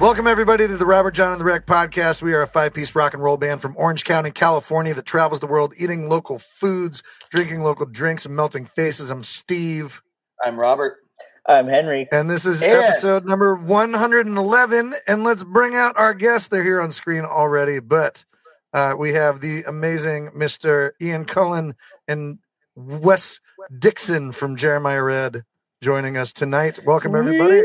Welcome, everybody, to the Robert John and the Wreck podcast. We are a five piece rock and roll band from Orange County, California, that travels the world eating local foods, drinking local drinks, and melting faces. I'm Steve, I'm Robert. I'm Henry. and this is Yes. episode number 111. And let's bring out our guests. They're here on screen already, but uh, we have the amazing Mr. Ian Cullen and Wes Dickson from Jeramiah Red joining us tonight. Welcome, everybody.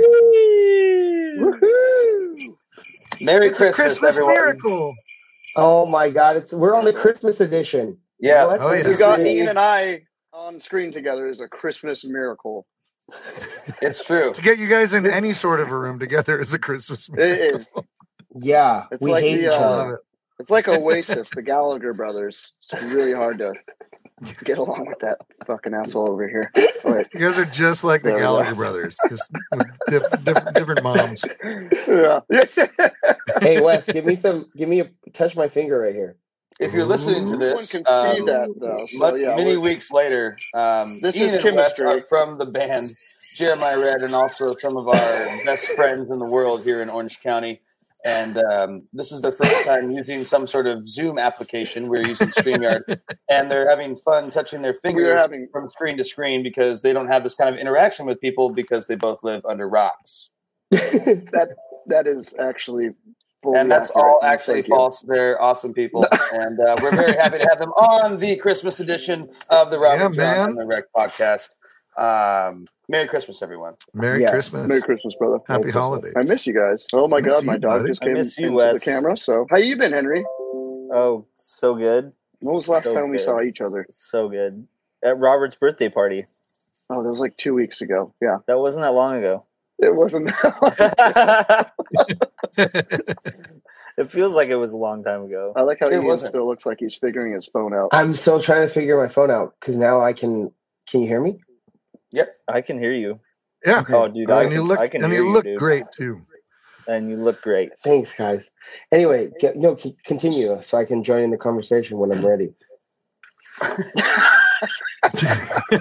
Merry It's a Christmas, Christmas everyone. miracle. Oh my God! It's we're on the Christmas edition. Yeah, What? Oh, yeah. You got the- Ian and I on screen together is a Christmas miracle. it's true. To get you guys in any sort of a room together is a Christmas miracle. is. Yeah, It's we like hate the, each uh, other. it. It's like Oasis, the Gallagher brothers. It's really hard to get along with that fucking asshole over here. But, You guys are just like the There we. Gallagher brothers, just with diff- diff- different moms. yeah. hey Wes, give me some. Give me a touch my finger right here. If you're listening to No one this, can see um, that though. So mu- yeah, many weeks later, um, This Ian is and Wes chemistry. from the band Jeramiah Red, and also some of our best friends in the world here in Orange County. And um, this is their first time using some sort of Zoom application. We're using StreamYard, and they're having fun touching their fingers having- from screen to screen because they don't have this kind of interaction with people because they both live under rocks. that that is actually and that's all Thank actually you. false. They're awesome people, and uh, we're very happy to have them on the Christmas edition of the Robert Yeah, John and the Wreck podcast. Um, Merry Christmas, everyone! Merry Yes. Christmas. Merry Christmas, brother. Happy Merry Christmas. holidays. I miss you guys. Oh my god, you, my dog buddy. just I came miss you, into Wes. the camera. So, how you been, Henry? Oh, so good. When was the last So time we saw each other? So good. At Robert's birthday party. Oh, that was like two weeks ago. Yeah, That wasn't that long ago. it wasn't. it feels like it was a long time ago. I like how It Ian wasn't. still looks like he's figuring his phone out. I'm still trying to figure my phone out because now I can. Can you hear me? I can hear you. Yeah. Okay. Oh, dude, I and can, you look I can and hear you look dude. great too. And you look great. Thanks, guys. Anyway, get, no, continue so I can join in the conversation when I'm ready.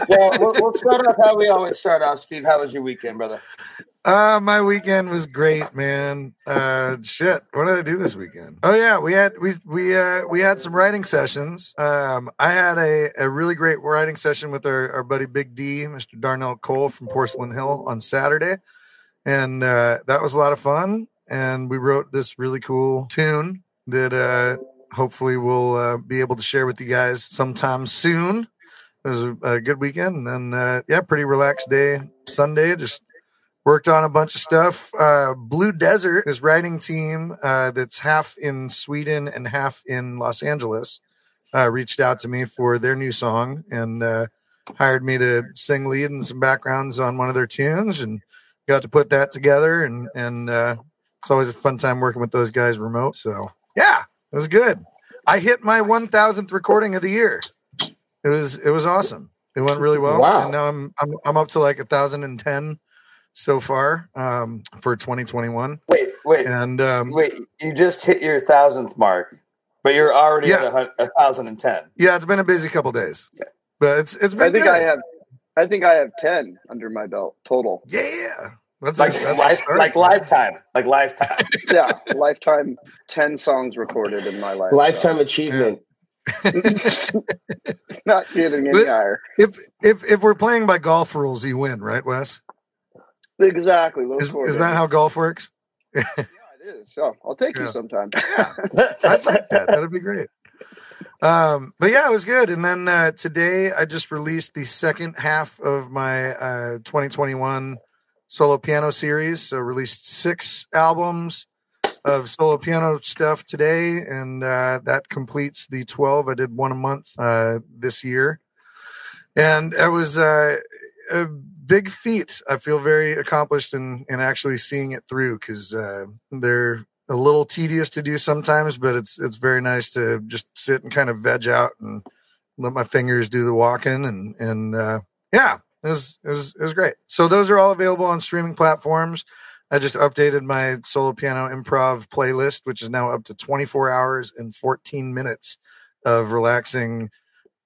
well, we'll, we'll start off how we always start off. Steve, how was your weekend, brother? Uh, my weekend was great, man. Uh, shit. What did I do this weekend? Oh yeah, we had we we uh we had some writing sessions. Um, I had a a really great writing session with our our buddy Big D, Mr. Darnell Cole from Porcelain Hill on Saturday, and uh, that was a lot of fun. And we wrote this really cool tune that uh hopefully we'll uh, be able to share with you guys sometime soon. It was a, a good weekend, and then uh, yeah, pretty relaxed day Sunday. Just worked on a bunch of stuff. Uh, Blue Desert, this writing team uh, that's half in Sweden and half in Los Angeles, uh, reached out to me for their new song and uh, hired me to sing lead and some backgrounds on one of their tunes, and got to put that together. And and uh, it's always a fun time working with those guys remote. So yeah, it was good. I hit my 1,000th recording of the year. It was it was awesome. It went really well. Wow. And now I'm I'm I'm up to like a thousand and ten so far um, for 2021. Wait, wait, And um, wait! You just hit your thousandth mark, but you're already Yeah. at a, hun- a thousand and ten. yeah, it's been a busy couple days, but it's it's been. I think good. I have. I think I have ten under my belt total. Yeah, that's Like that's a life, like lifetime, like lifetime. Yeah, lifetime ten songs recorded in my life. so. Lifetime achievement. it's not getting any But- higher. If if if we're playing by golf rules, you win, right, Wes? Exactly. Is, is that how golf works? Yeah, it is. So I'll take Yeah. you sometime. I'd like that. That'd be great. Um, but yeah, it was good. And then uh, today I just released the second half of my uh, 2021 solo piano series. So released six albums of solo piano stuff today, and uh, that completes the 12. I did one a month uh, this year, and it was uh, a big feat. I feel very accomplished in in actually seeing it through because uh, they're a little tedious to do sometimes, but it's it's very nice to just sit and kind of veg out and let my fingers do the walking and and uh, yeah, it was it was it was great. So those are all available on streaming platforms. I just updated my solo piano improv playlist, which is now up to 24 hours and 14 minutes of relaxing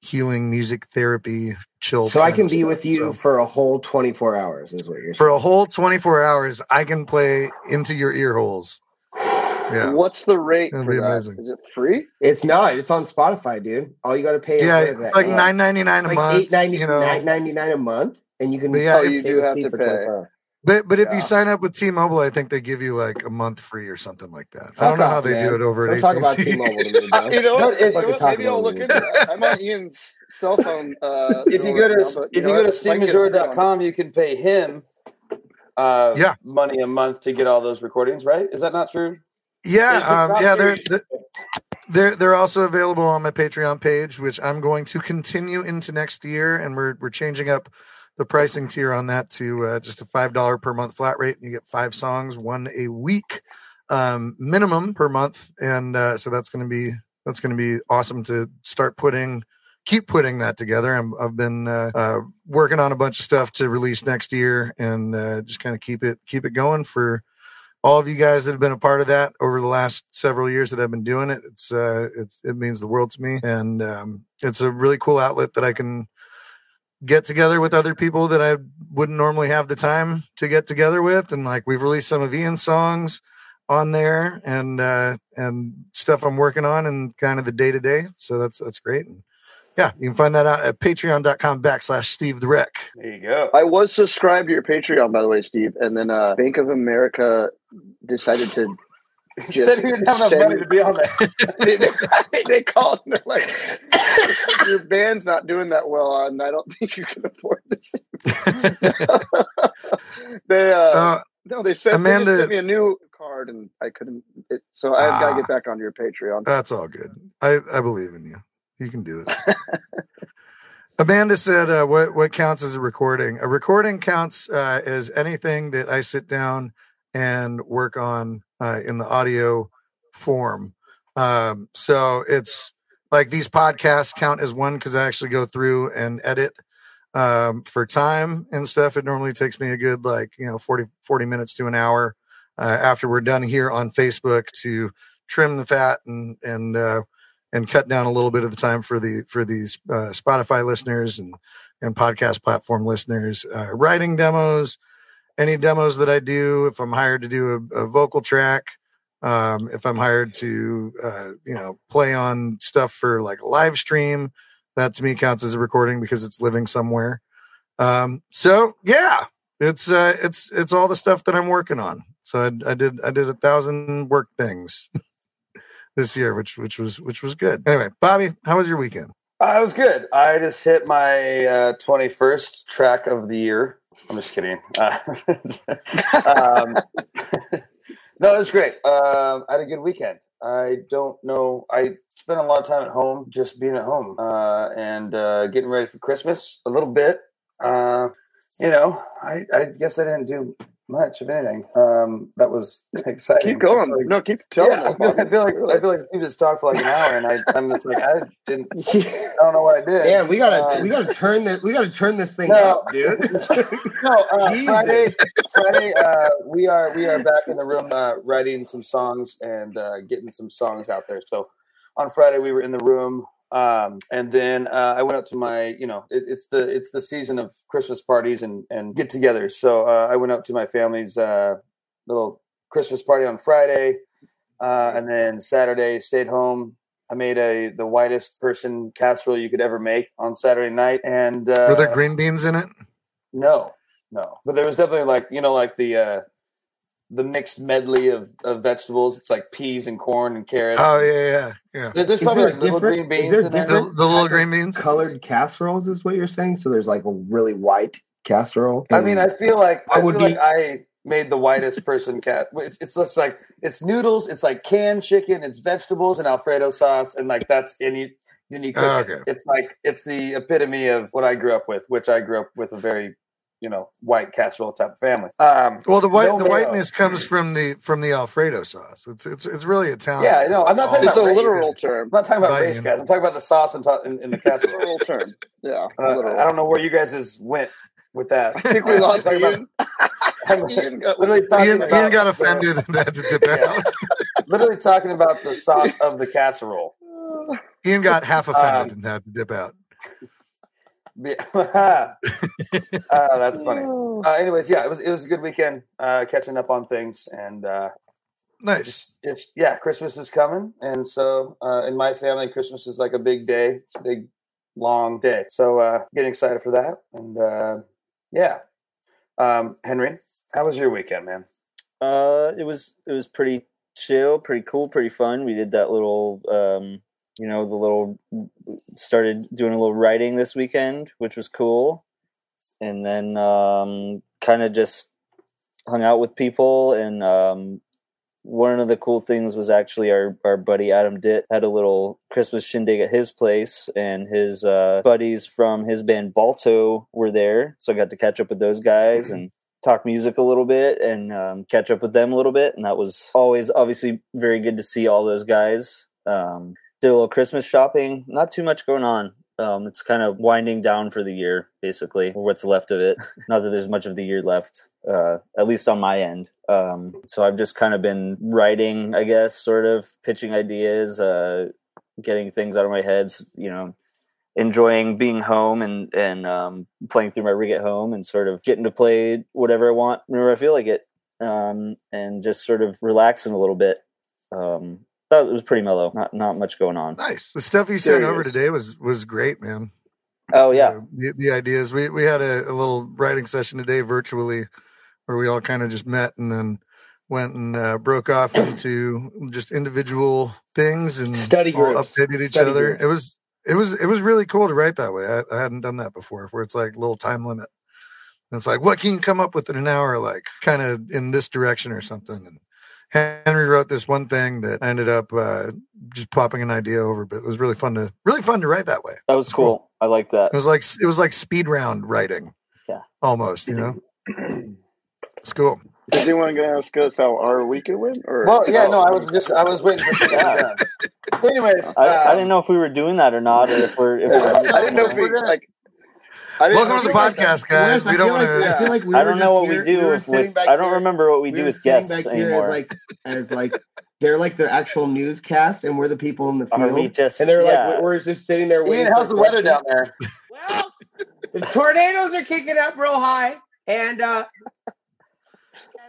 healing music therapy chill. So I can be stuff. with you So for a whole 24 hours, is what you're for a whole 24 hours. I can play into your ear holes. Yeah. What's the rate It'll for be that? amazing. Is it free? It's not. It's on Spotify, dude. All you got to pay Yeah, it's like nine ninety nine it's a like month. eight ninety you know. nine ninety nine a month, and you can But yeah, stay you do have Steve to for pay. 24 hours. But but if you sign up with T-Mobile, I think they give you like a month free or something like that. I don't know off, how they man. do it over Don't at talk AT&T. T-Mobile to me, bro. You know No, what? if- You know what? Maybe I'll look it. into that. I'm on Ian's cell phone. Uh, if you go to now, but if know you go to If I can get a free one- steamisroad.com, you can pay him uh, Yeah. money a month to get all those recordings. Right? Is that not true? Yeah, um, not yeah, free, they're, they're they're they're also available on my Patreon page, which I'm going to continue into next year, and we're we're changing up the pricing tier on that to uh, just a five dollar per month flat rate, and you get five songs, one a week um, minimum per month, and uh, so that's going to be that's going to be awesome to start putting keep putting that together. I'm, I've been uh, uh, working on a bunch of stuff to release next year, and uh, just kind of keep it keep it going for all of you guys that have been a part of that over the last several years that I've been doing it. It's uh, it's it means the world to me, and um, it's a really cool outlet that I can get together with other people that I wouldn't normally have the time to get together with, and like we've released some of Ian's songs on there and uh and stuff I'm working on and kind of the day to day. So that's that's great. And yeah, you can find that out at patreon.com backslash Steve the Wreck. There you go. I was subscribed to your Patreon, by the way, Steve, and then uh, Bank of America decided to. He said he didn't have enough money to be on there. they, they called and they're like, "Your band's not doing that well, and I don't think you can afford this." they uh, Uh, no, they sent, they Amanda- just sent me a new card, and I couldn't. It, so I've got to Ah. get back onto your Patreon. That's all good. I, I believe in you. You can do it. Amanda said, uh, "What what counts as a recording? A recording counts uh, as anything that I sit down and work on uh, in the audio form. Um, so it's like these podcasts count as one because I actually go through and edit um, for time and stuff. It normally takes me a good like you know 40, 40 minutes to an hour uh, after we're done here on Facebook to trim the fat and and uh, and cut down a little bit of the time for the for these uh, Spotify listeners and and podcast platform listeners. Uh, writing demos, any demos that I do, if I'm hired to do a, a vocal track, um, if I'm hired to uh, you know play on stuff for like a live stream, that to me counts as a recording because it's living somewhere. Um, so yeah, it's uh, it's it's all the stuff that I'm working on. So I, I did I did a thousand work things this year, which which was which was good. Anyway, Bobby, how was your weekend? Uh, it was good. I just hit my uh, 21st track of the year. I'm just kidding. Uh, um, no, it was great. Um, I had a good weekend. I don't know. I spent a lot of time at home, just being at home uh, and uh, getting ready for Christmas a little bit. Uh, you know, I, I guess I didn't do much of anything. Um, that was exciting. Keep going. Like, No, keep telling yeah, I us. feel, I feel like Really. I feel like you just talked for like an hour, and I, I'm just like I didn't. I don't know what I did. Yeah, we gotta Um, we gotta turn this we gotta turn this thing No. up, dude. No, uh, Jesus. Friday. Friday, uh, we are we are back in the room uh, writing some songs and uh, getting some songs out there. So on Friday we were in the room, um, and then uh, I went out to my, you know, it, it's the it's the season of Christmas parties and and get-togethers. So uh, I went out to my family's uh, little Christmas party on Friday, uh, and then Saturday stayed home. I made a the whitest person casserole you could ever make on Saturday night, and uh, Were there green beans in it? no, no. But there was definitely like you know like the uh the mixed medley of, of vegetables. It's like peas and corn and carrots. Oh yeah, yeah, yeah. There- There's probably there like little different- green is beans there in there. The, different- the little green beans. Colored casseroles is what you're saying. So there's like a really white casserole. I mean, I feel like I I would feel be- like I made the whitest person cat. It's, it's just like it's noodles, it's like canned chicken, it's vegetables and Alfredo sauce, and like that's any. Then you cook Oh, it. okay. It's like it's the epitome of what I grew up with, which I grew up with a very, you know, white casserole type of family. Um, Well, the white No the mayo. whiteness comes from the from the Alfredo sauce. It's it's it's really Italian. Yeah, I know. I'm not talking It's a about race. literal term. I'm not talking about Right, race, guys. I'm talking about the sauce and ta- in, in the casserole. Literal term. Yeah. Uh, literal. I don't know where you guys just went with that. I think we lost Talking about- Ian. I'm Ian got- literally talking Ian, about Ian got the- offended and had to dip Yeah. out. literally talking about the sauce of the casserole. Ian got half offended Um, and had to dip out. Yeah. uh, that's funny. Uh, anyways, yeah, it was it was a good weekend. Uh, catching up on things and uh, Nice. just, just yeah, Christmas is coming, and so uh, in my family, Christmas is like a big day. It's a big, long day. So uh, getting excited for that, and uh, yeah. Um, Henry, how was your weekend, man? Uh, it was it was pretty chill, pretty cool, pretty fun. We did that little, um, you know, the little started doing a little writing this weekend, which was cool, and then um, kind of just hung out with people. And um, one of the cool things was actually our our buddy Adam Ditt had a little Christmas shindig at his place, and his uh, buddies from his band Balto were there, so I got to catch up with those guys and talk music a little bit and um, catch up with them a little bit. And that was always obviously very good to see all those guys. Um, did a little Christmas shopping. Not too much going on. Um, it's kind of winding down for the year, basically, or what's left of it. Not that there's much of the year left, uh, at least on my end. Um, so I've just kind of been writing, I guess, sort of pitching ideas, uh, getting things out of my head, you know, enjoying being home and and um, playing through my rig at home and sort of getting to play whatever I want whenever I feel like it, um, and just sort of relaxing a little bit. Um, that was pretty mellow. Not not much going on. Nice. The stuff you sent over today was was great, man. Oh yeah, Uh, the, the ideas. We we had a, a little writing session today virtually, where we all kind of just met and then went and uh, broke off into just individual things and Study all groups. updated each Study other. groups. It was it was it was really cool to write that way. I, I hadn't done that before, where it's like little time limit. And it's like, what can you come up with in an hour? Like kind of in this direction or something. And Henry wrote this one thing that ended up uh, just popping an idea over, but it was really fun to really fun to write that way. that was cool. I like that. It was like it was like speed round writing. Yeah. Almost, you know. It's cool. Is anyone going to ask us how our weekend went? Or Well, yeah, Oh, no, I was just I was waiting for you to get done. Anyways, I, I um, didn't know if we were doing that or not, or if we're. If we're I didn't know if we We're like. I didn't Welcome to the know if we- podcast, guys. Wes, I we don't feel like, want I feel like we I don't know what here- we do. were with, sitting back I don't here- remember what we, we do were with guests back anymore. as like as like they're like their actual newscast, and we're the people in the Or we field. just And they're yeah. like, we're just sitting there waiting. Ian, how's the weather down there? Well, the tornadoes are kicking up real high, and uh, yeah,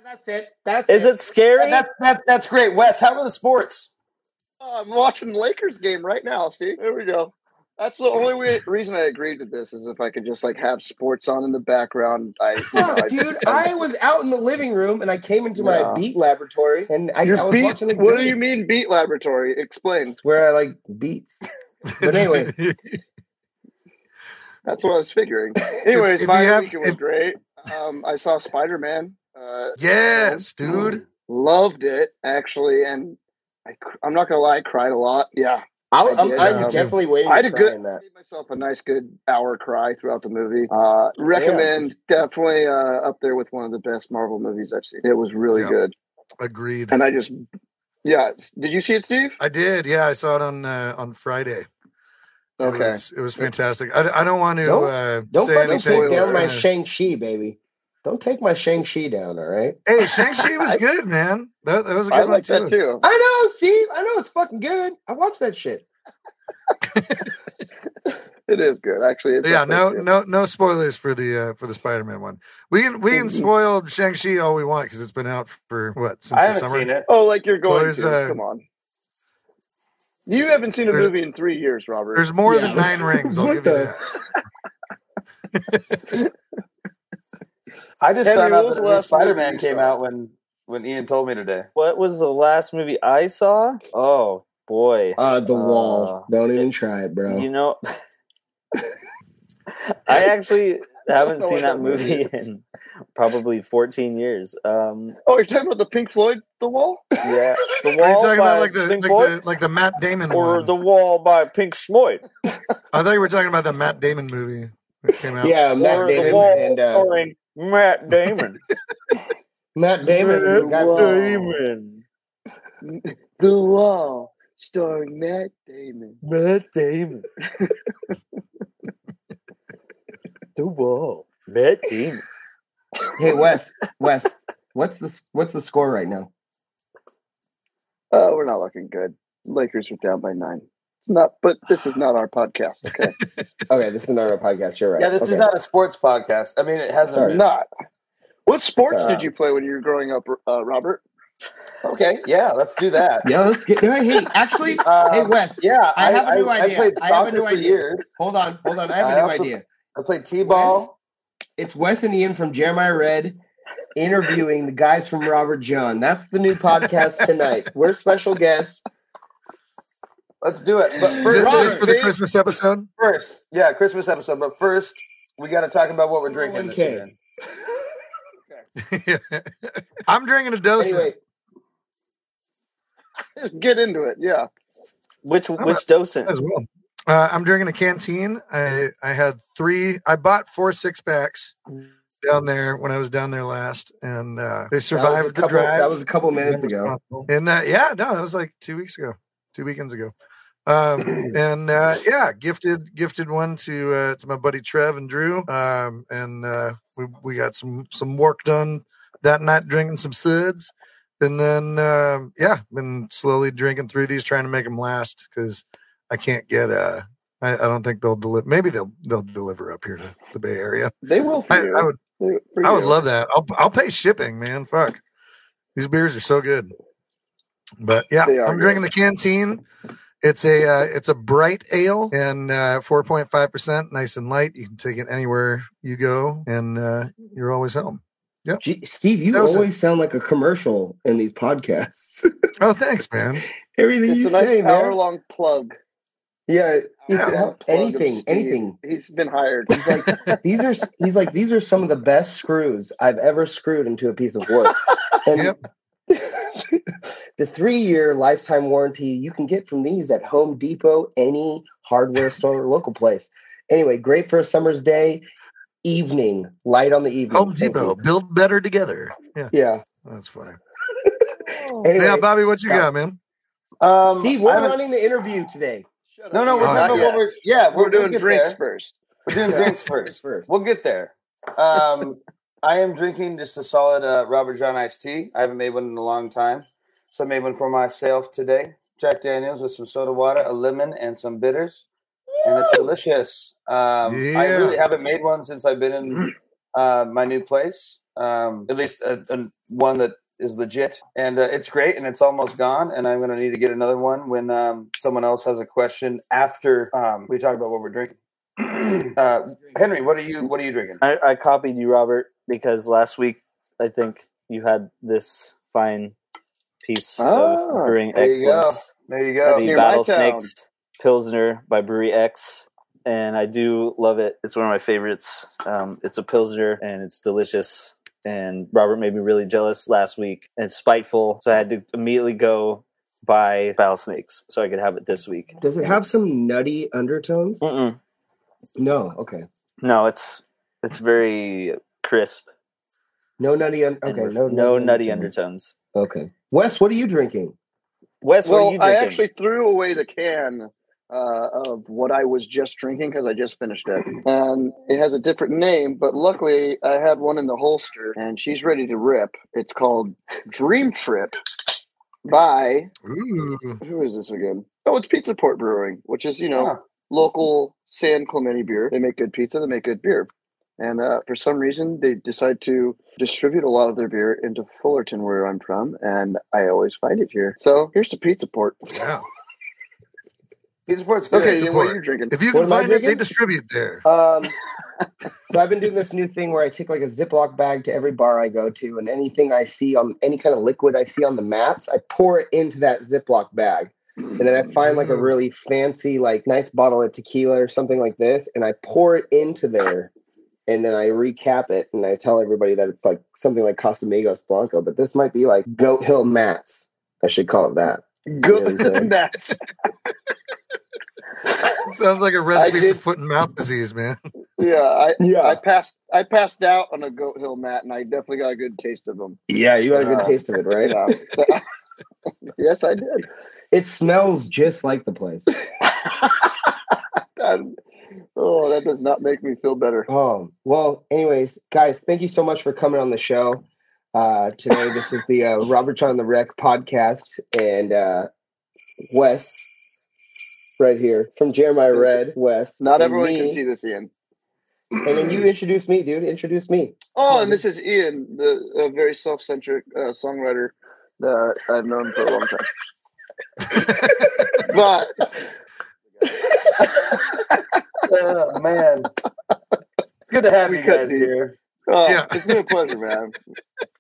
that's it. That's Is it scary? That, that, that's great. Wes, how are the sports? Oh, I'm watching the Lakers game right now. See, there we go. That's the only way, reason I agreed to this is if I could just like have sports on in the background. I, you know, Fuck, I- dude, I was out in the living room and I came into Yeah. my beat laboratory and I, I was beat- watching the what do you mean beat laboratory? Explain. It's where I like beats. But anyway. That's what I was figuring. Anyways, if my have- weekend was if- great. Um, I saw Spider Man. Uh, yes, dude. loved it actually, and I, I'm not gonna lie, I cried a lot. Yeah, I'll, I I'm, did, I'm um, definitely waiting I had a good, in that. gave myself a nice good hour cry throughout the movie. Uh, recommend definitely uh, up there with one of the best Marvel movies I've seen. It was really Yeah. good, Agreed. and I just yeah. Did you see it, Steve? I did. Yeah, I saw it on uh, on Friday. It Okay. was, it was fantastic. I, I don't want to Don't- uh, Don't say fucking anything. take spoilers. down my Shang-Chi, baby. Don't take my Shang-Chi down, all right? Hey, Shang Chi was good, man. That that was a good I one like too. that too. I know, Steve. I know it's fucking good. I watched that shit. It is good, actually. It's Yeah, no, good. no, no spoilers for the uh, for the Spider Man one. We can we can spoil Shang Chi all we want because it's been out for what since I haven't summer. seen it. Oh, like you're going there's, to? uh, Come on. You haven't seen a movie in three years, Robert. There's more Yeah. than nine rings. I'll What give you the- that. I just Henry, found what out that the last Spider Man came saw? out when when Ian told me today. What was the last movie I saw? Oh boy. Uh, the Uh, wall. Don't even try it, bro. You know, I actually haven't know seen that that movie movie in probably 14 years. Um, oh, you're talking about the Pink Floyd, The Wall? yeah, The Are you Wall talking by about like the Pink like Floyd the like the Matt Damon or one? The Wall by Pink Floyd I thought you were talking about the Matt Damon movie that came out. yeah, or Matt The Damon Wall and uh, starring Matt Damon. Matt Damon. and the guy Matt from- Damon. The Wall, starring Matt Damon. Matt Damon. the Wall. Matt Damon. Hey, Wes. Wes, what's the what's the score right now? Oh, we're not looking good. Lakers are down by nine. Not, but this is not our podcast. Okay, Okay, this is not our podcast. You're right. Yeah, this okay. is not a sports podcast. I mean, it hasn't. Sorry. been. not. What sports Sorry. did you play when you were growing up, uh, Robert? Okay, yeah, let's do that. Yeah, let's get. No, hey, actually, Um, hey Wes. Yeah, I have a new I, idea. played I have a new idea. years. Hold on, hold on. I have a I new also- idea. I played t-ball. It's Wes and Ian from Jeramiah Red interviewing the guys from Robert John. That's the new podcast tonight. We're special guests. Let's do it. But first, Robert, just for the Christmas episode. first, yeah, Christmas episode. But first, we got to talk about what we're drinking this Okay. I'm drinking a dose. Anyway, Just get into it. Yeah. Which I'm which docent? as well. Uh, I'm drinking a canteen. I I had three. I bought four six packs down there when I was down there last, and uh, they that was, a survived the drive. that was a couple minutes ago. And uh, yeah, no, that was like two weeks ago, two weekends ago. Um, and uh, yeah, gifted gifted one to uh, to my buddy Trev and Drew. Um, and uh, we we got some some work done that night, drinking some suds. And then um yeah, been slowly drinking through these, trying to make them last because I can't get uh I, I don't think they'll deliver. Maybe they'll they'll deliver up here to the Bay Area. They will I. I would I would love that. I'll I'll pay shipping, man. Fuck. These beers are so good. But yeah, I'm drinking the canteen. It's a uh, it's a bright ale and uh, 4.5 nice and light. You can take it anywhere you go, and uh, you're always home. Gee, Steve, you That was a- always sound like a commercial in these podcasts. Oh, thanks, man. Everything It's you a nice say, hour man. long plug. Yeah, it's Hour-long plug of anything, anything. He's been hired. He's like, these are he's like these are some of the best screws I've ever screwed into a piece of wood. And Yep. the three year lifetime warranty you can get from these at Home Depot, any hardware store, or local place. Anyway, great for a summer's day, evening, light on the evening. Home Thank Depot, you. build better together. Yeah, Yeah. that's funny. Anyway, yeah, Bobby, what you Bob- got, man? Um, Steve, we're haven't- running the interview today. Shut No, up. no, we're Oh, talking yeah. about we're yeah, We're doing we'll drinks there. first. We're doing drinks first. We'll get there. Um, I am drinking just a solid uh, Robert John iced tea. I haven't made one in a long time, so I made one for myself today. Jack Daniels with some soda water, a lemon, and some bitters, and it's delicious. Um, I really haven't made one since I've been in uh, my new place. Um, at least a, a, one that is legit, and uh, it's great, and it's almost gone. And I'm going to need to get another one when um, someone else has a question after um, we talk about what we're drinking. Uh, Henry, what are you what are you drinking? I, I copied you, Robert, because last week I think you had this fine piece Ah, of brewing There you go. excellence. There you go. the near my Battle. Snakes Pilsner by Brewery X. And I do love it. It's one of my favorites. Um, it's a Pilsner and it's delicious. And Robert made me really jealous last week and spiteful. So I had to immediately go buy Battle Snakes so I could have it this week. Does it have some nutty undertones? Mm-mm. No. Okay. No, it's it's very crisp. No nutty. Un- okay. with No. no nutty undertones. Okay. Wes, what are you drinking? Wes, what are Well, you I actually threw away the can uh, of what I was just drinking because I just finished it. And it has a different name, but luckily I had one in the holster and she's ready to rip. It's called Dream Trip by, Ooh, who is this again? Oh, it's Pizza Port Brewing, which is, you know, Huh. Local San Clemente beer. They make good pizza, they make good beer. And uh, for some reason, they decide to distribute a lot of their beer into Fullerton, where I'm from, and I always find it here. So here's to Pizza Port. yeah. Pizza Port's good. Okay, pizza what are you drinking? If you can find it, they distribute there. Um, so I've been doing this new thing where I take like a Ziploc bag to every bar I go to, and anything I see on any kind of liquid I see on the mats, I pour it into that Ziploc bag. And then I find like a Mm. really fancy, like nice bottle of tequila or something like this, and I pour it into there. And then I recap it and I tell everybody that it's like something like Casamigos Blanco, but this might be like Goat Hill Mats. I should call it that. Go Yeah, so- that's Sounds like a recipe did- for foot and mouth disease, man. yeah. I Yeah. I passed I passed out on a Goat Hill mat, and I definitely got a good taste of them. Yeah, you got a good Uh, taste of it, right? Yeah. yes, I did. It smells just like the place. God, oh, that does not make me feel better. Oh, well, anyways, guys, thank you so much for coming on the show. Uh, today, this is the uh, Robert John the Wreck podcast. And uh, Wes, right here from Jeramiah Red West. Not everyone me, can see this, Ian. And then you introduce me, dude. Introduce me. Oh, and this is Ian, the a very self-centric uh, songwriter that I've known for a long time. but Oh man, it's good to have We you guys here. oh, Yeah. it's been a pleasure, man.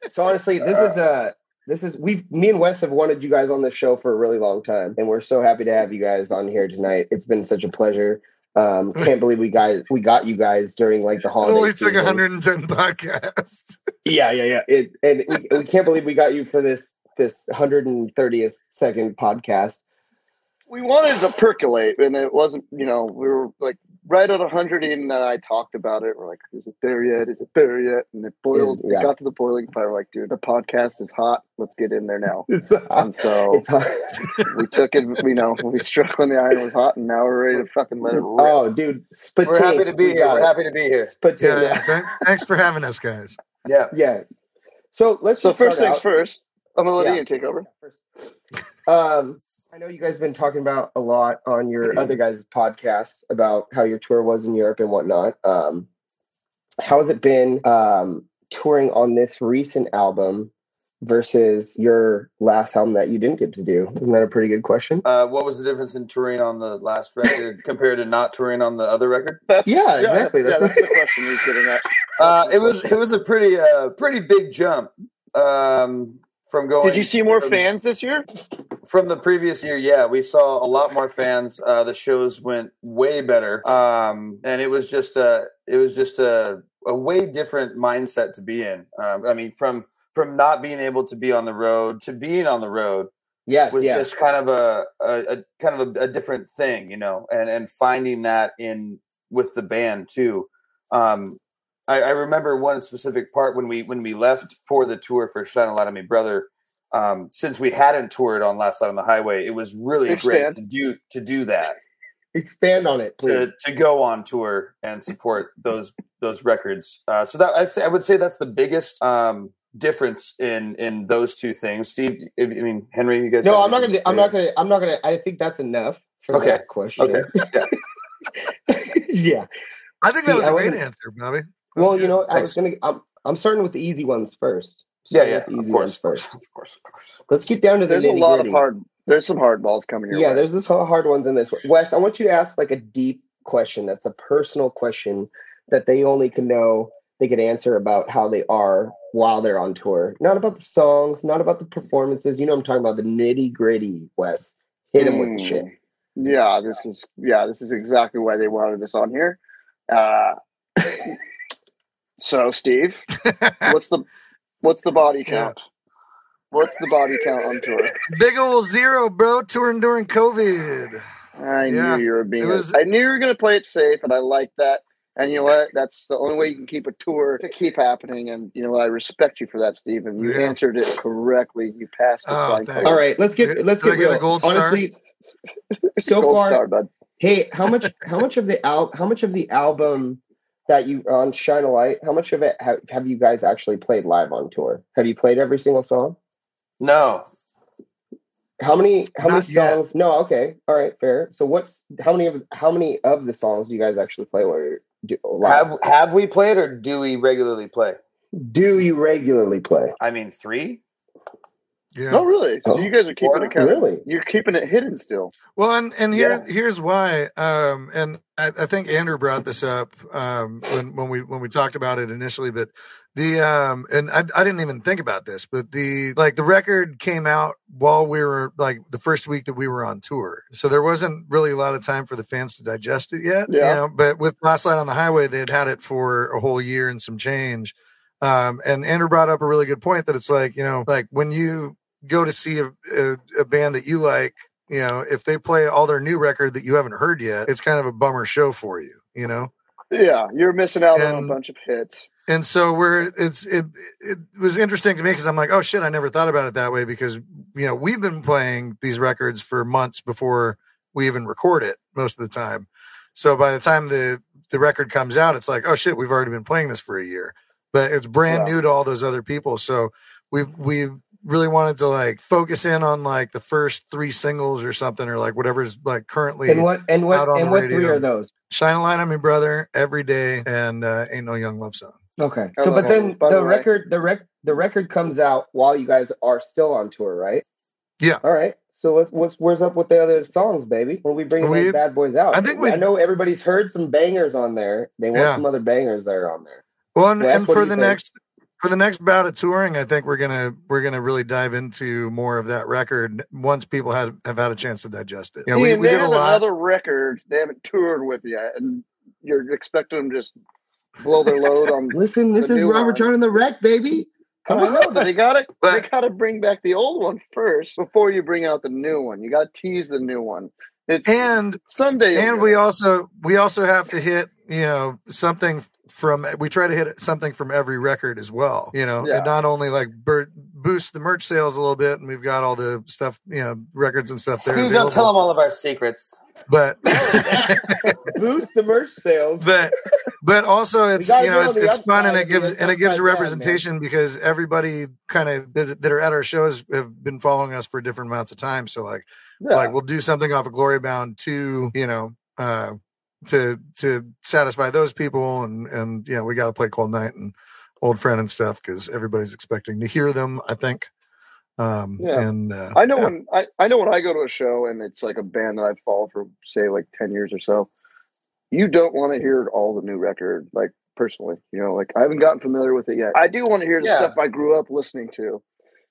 So honestly, this is a this is we me and Wes have wanted you guys on this show for a really long time, and we're so happy to have you guys on here tonight. It's been such a pleasure. Um, can't believe we got we got you guys during like the It holiday. only took 110 podcasts. Yeah, yeah, yeah. It and we, we can't believe we got you for this this 130th second podcast. We wanted to percolate, and it wasn't. You know, we were like right at hundred, and uh, I talked about it. We're like, "Is it there yet? Is it there yet?" And it boiled. Yeah. It got to the boiling point. We're like, "Dude, the podcast is hot. Let's get in there now." It's And so it's hot. we took it. You know, we struck when the iron was hot, and now we're ready to fucking let it oh, rip. Oh, dude, Spatink. We're happy to be We here. We're it. happy to be here. Spatink, Yeah, yeah. th- thanks for having us, guys. Yeah. yeah. So let's so just first start things out. first. I'm gonna let Yeah. Ian take over. Um, I know you guys have been talking about a lot on your other guys' podcasts about how your tour was in Europe and whatnot. Um, how has it been um, touring on this recent album versus your last album that you didn't get to do? Isn't that a pretty good question? Uh, what was the difference in touring on the last record compared to not touring on the other record? That's, Yeah, exactly. That's, That's yeah, that's the question he's getting at. Uh, it was it was a pretty uh, pretty big jump um, from going. Did you see more from- fans this year? from the previous year? Yeah, we saw a lot more fans. Uh, the shows went way better, um, and it was just a it was just a, a way different mindset to be in. Um, I mean, from from not being able to be on the road to being on the road Yes, was yes. just kind of a, a, a kind of a, a different thing, you know, and and finding that in with the band too. Um, I, I remember one specific part when we when we left for the tour for Shine a Light on Me, brother. Um, since we hadn't toured on Last Light on the Highway, it was really great to do to do that Expand on it, please. to, to go on tour and support those those records. Uh, so that I'd say, I would say that's the biggest um, difference in in those two things. Steve, I mean Henry, you guys. No, I'm not gonna. I'm not gonna. I'm not gonna. I think that's enough for Okay. that question. Okay. Yeah. yeah. I think See, that was I a great answer, Bobby. Well, you know, I was gonna. I'm, I'm starting with the easy ones first. Yeah, yeah, with of course, ones first. of course, of course. Let's get down to the There's a lot of hard. There's some hard balls coming your Yeah, way. there's this hard ones in this. Wes, I want you to ask like a deep question. That's a personal question that they only can know. They could answer about how they are while they're on tour. Not about the songs, not about the performances. You know, I'm talking about the nitty gritty. Wes, hit him with the shit. Mm. Yeah, this is yeah, this is exactly why they wanted us on here. Uh, so, Steve, what's the what's the body Yeah. count? What's the body count on tour? Big ol' zero, bro. Touring during COVID. I Yeah, knew you were being. was- I knew you were going to play it safe, and I like that. And you know what? That's the only way you can keep a tour to keep happening. And you know what? I respect you for that, Steve. And you Yeah. answered it correctly. You passed with Oh, flying thanks. colors. All right, let's get let's did get get real. gold star? Honestly, so Gold far, star, bud. hey, how much how much of the al- how much of the album that you on Shine a Light? How much of it have, have you guys actually played live on tour? Have you played every single song? No, How many how many Not yet. songs? No, okay, all right, fair. So what's how many of how many of the songs do you guys actually play where do live? have have we played or do we regularly play? do you regularly play? I mean, three. Yeah. No, really. So Oh. you guys are keeping What? it kind of. Really? You're keeping it hidden still. Well, and and here Yeah. here's why. Um, and I, I think Andrew brought this up um, when when we when we talked about it initially. But the um, and I, I didn't even think about this, but the like the record came out while we were like the first week that we were on tour, so there wasn't really a lot of time for the fans to digest it yet. You Yeah. know, but with Last Light on the Highway, they had had it for a whole year and some change. Um, and Andrew brought up a really good point that it's like you know, like when you go to see a, a, a band that you like you know, if they play all their new record that you haven't heard yet, it's kind of a bummer show for you, you know. Yeah, you're missing out on a bunch of hits. And so we're it's it it was interesting to me because I'm like, oh shit, I never thought about it that way because you know we've been playing these records for months before we even record it most of the time. So by the time the the record comes out, it's like, oh shit, we've already been playing this for a year, but it's brand Yeah. new to all those other people. So we've we've really wanted to like focus in on like the first three singles or something, or like whatever's like currently And what and what out on and the what three are those? Shine a Light on Me, Brother, Every Day, and uh, Ain't No Young Love Song. Okay. I So, but then the the record, the rec, the record comes out while you guys are still on tour, right? Yeah. All right. So let's what's where's up with the other songs, baby? When we bring We- those bad boys out, I think we- I know everybody's heard some bangers on there. They want Yeah. some other bangers that are on there. Well, and, Wes, and for the think? next for the next bout of touring, I think we're gonna we're gonna really dive into more of that record once people have have had a chance to digest it. Yeah, we, Ian, we they did a have lot. another record. They haven't toured with yet, and you're expecting them to just blow their load on. Listen, this The is new Robert one. John and the Wreck, baby. I on. know, but they got to they got to bring back the old one first before you bring out the new one. You got to tease the new one. It's and someday. and we it. also we also have to hit you know something from we try to hit something from every record as well you know Yeah. and not only like bur- boost the merch sales a little bit and we've got all the stuff you know records and stuff there Steve, don't tell them all of our secrets. but Boost the merch sales. but but also it's you know it's, it's fun and it gives and it gives a upside down, representation because everybody kind of that, that are at our shows have been following us for different amounts of time so like Yeah. like we'll do something off of glory bound to you know uh to to satisfy those people and and you know we got to play cold night and old friend and stuff because everybody's expecting to hear them i think um Yeah. and uh, I know yeah. when I, I know when I go to a show and it's like a band that I've followed for say like ten years or so, you don't want to hear all the new record. Like personally, you know, like I haven't gotten familiar with it yet. I do want to hear the Yeah. stuff I grew up listening to.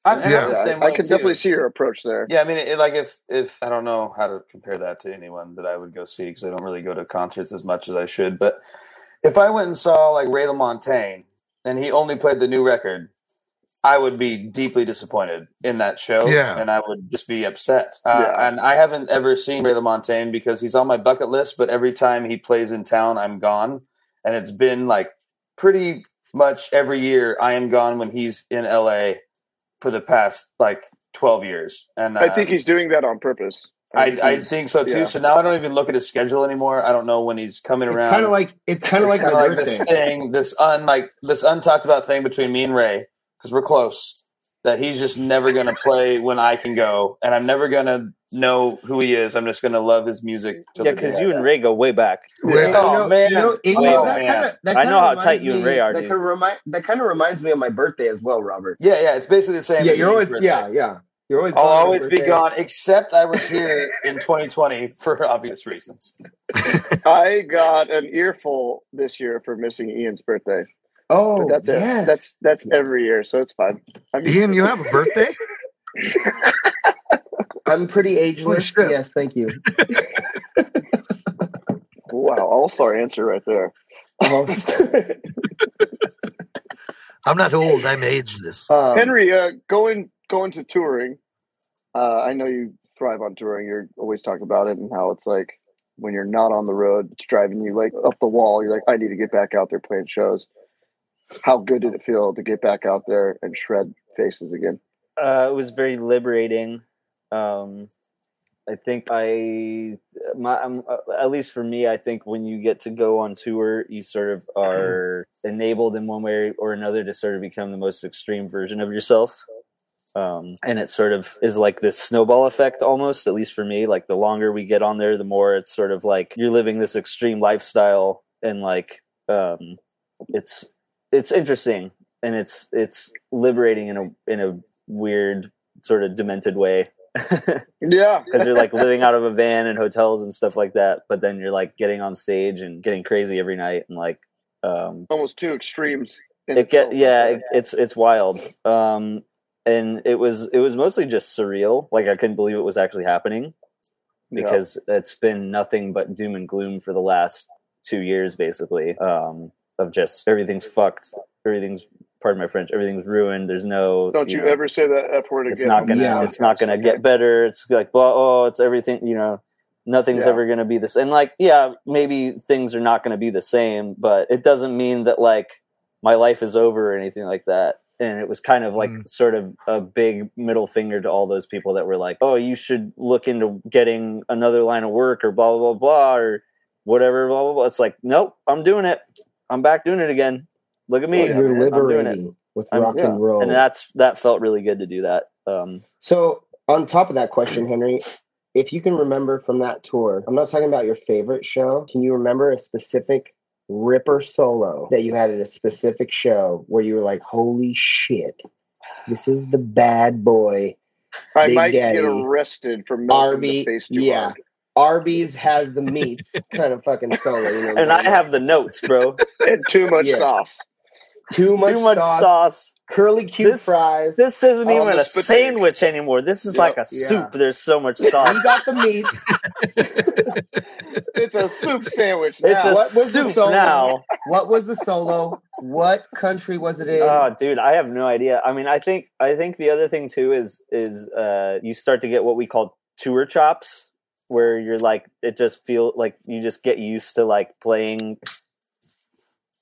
I'm, I'm Yeah. the same I, I can too. definitely see your approach there. Yeah, I mean, it, like if if I don't know how to compare that to anyone that I would go see because I don't really go to concerts as much as I should. But if I went and saw like Ray LaMontagne and he only played the new record, I would be deeply disappointed in that show. Yeah. and I would just be upset. Uh, Yeah. And I haven't ever seen Ray LaMontagne because he's on my bucket list. But every time he plays in town, I'm gone, and it's been like pretty much every year I am gone when he's in LA for the past like 12 years. And I think uh, he's doing that on purpose. I, I he's- think so too. yeah. So now I don't even look at his schedule anymore. I don't know when he's coming It's around. kind of like it's kind of It's like this birthday. thing, this un like this untalked about thing between me and Ray because we're close. That he's just never gonna play when I can go, and I'm never gonna know who he is. I'm just gonna love his music. till Yeah, because you and. Ray go way back. Yeah. Oh, you know, oh, man. You know, you Oh, know, that kind of that I kinda know how tight you and Ray are, That kind of remind that kind of reminds me of my birthday as well, Robert. Yeah, yeah. It's basically the same. Yeah, as you're always birthday. yeah, yeah. You're always I'll gone on my always be birthday. gone, except I was here in 2020 for obvious reasons. I got an earful this year for missing Ian's birthday. Oh, But that's it. yes. That's that's every year, so it's fine. I'm ian you have a birthday I'm pretty ageless. shit. Yes, thank you. wow, all star answer right there. I'm not old i'm ageless um, Henry, uh, going going to touring. Uh, I know you thrive on touring. You're always talking about it and how it's like when you're not on the road, it's driving you like up the wall. You're like, I need to get back out there playing shows. How good did it feel to get back out there and shred faces again? Uh, it was very liberating. Um, I think I, my, um, uh, at least for me, I think when you get to go on tour, you sort of are enabled in one way or another to sort of become the most extreme version of yourself. Um, and it sort of is like this snowball effect almost, at least for me. Like the longer we get on there, the more it's sort of like you're living this extreme lifestyle and like, um, it's, it's interesting and it's, it's liberating in a, in a weird sort of demented way. Yeah, because you're like living out of a van and hotels and stuff like that but then you're like getting on stage and getting crazy every night and like um almost two extremes. it get yeah it, it's it's wild. Um and it was it was mostly just surreal. Like i couldn't believe it was actually happening Yeah. because it's been nothing but doom and gloom for the last two years basically. Um of just everything's fucked everything's pardon my french everything's ruined there's no Don't you know, ever say that F word again? it's not gonna Yeah. it's not gonna get better it's like well oh it's everything you know nothing's Yeah. ever gonna be this and like yeah maybe things are not gonna be the same but it doesn't mean that like my life is over or anything like that and it was kind of like Mm. sort of a big middle finger to all those people that were like oh you should look into getting another line of work or blah blah blah blah or whatever blah blah blah it's like nope i'm doing it i'm back doing it again look at me Oh, You're man. I'm doing it. liberating. with I'm- rock yeah. and roll. and that's that felt really good to do that. Um, So, on top of that question, Henry, if you can remember from that tour, I'm not talking about your favorite show. Can you remember a specific ripper solo that you had at a specific show where you were like, "Holy shit, this is the bad boy." I Big might get arrested for milking Arby, the face too yeah. hard. Arby's has the meats kind of fucking solo. You know and I have the notes, bro. and too much Yeah. sauce. too much, Too much sauce, sauce. curly cube This- fries. This isn't even a spaghetti. sandwich anymore. This is Yep. like a Yeah. soup. There's so much sauce. you got the meats. It's a soup sandwich. It's a What was the soup solo? now. what was the solo? What country was it in? Oh, dude, I have no idea. I mean, I think I think the other thing too is is uh, you start to get what we call tour chops, where you're like it just feel like you just get used to like playing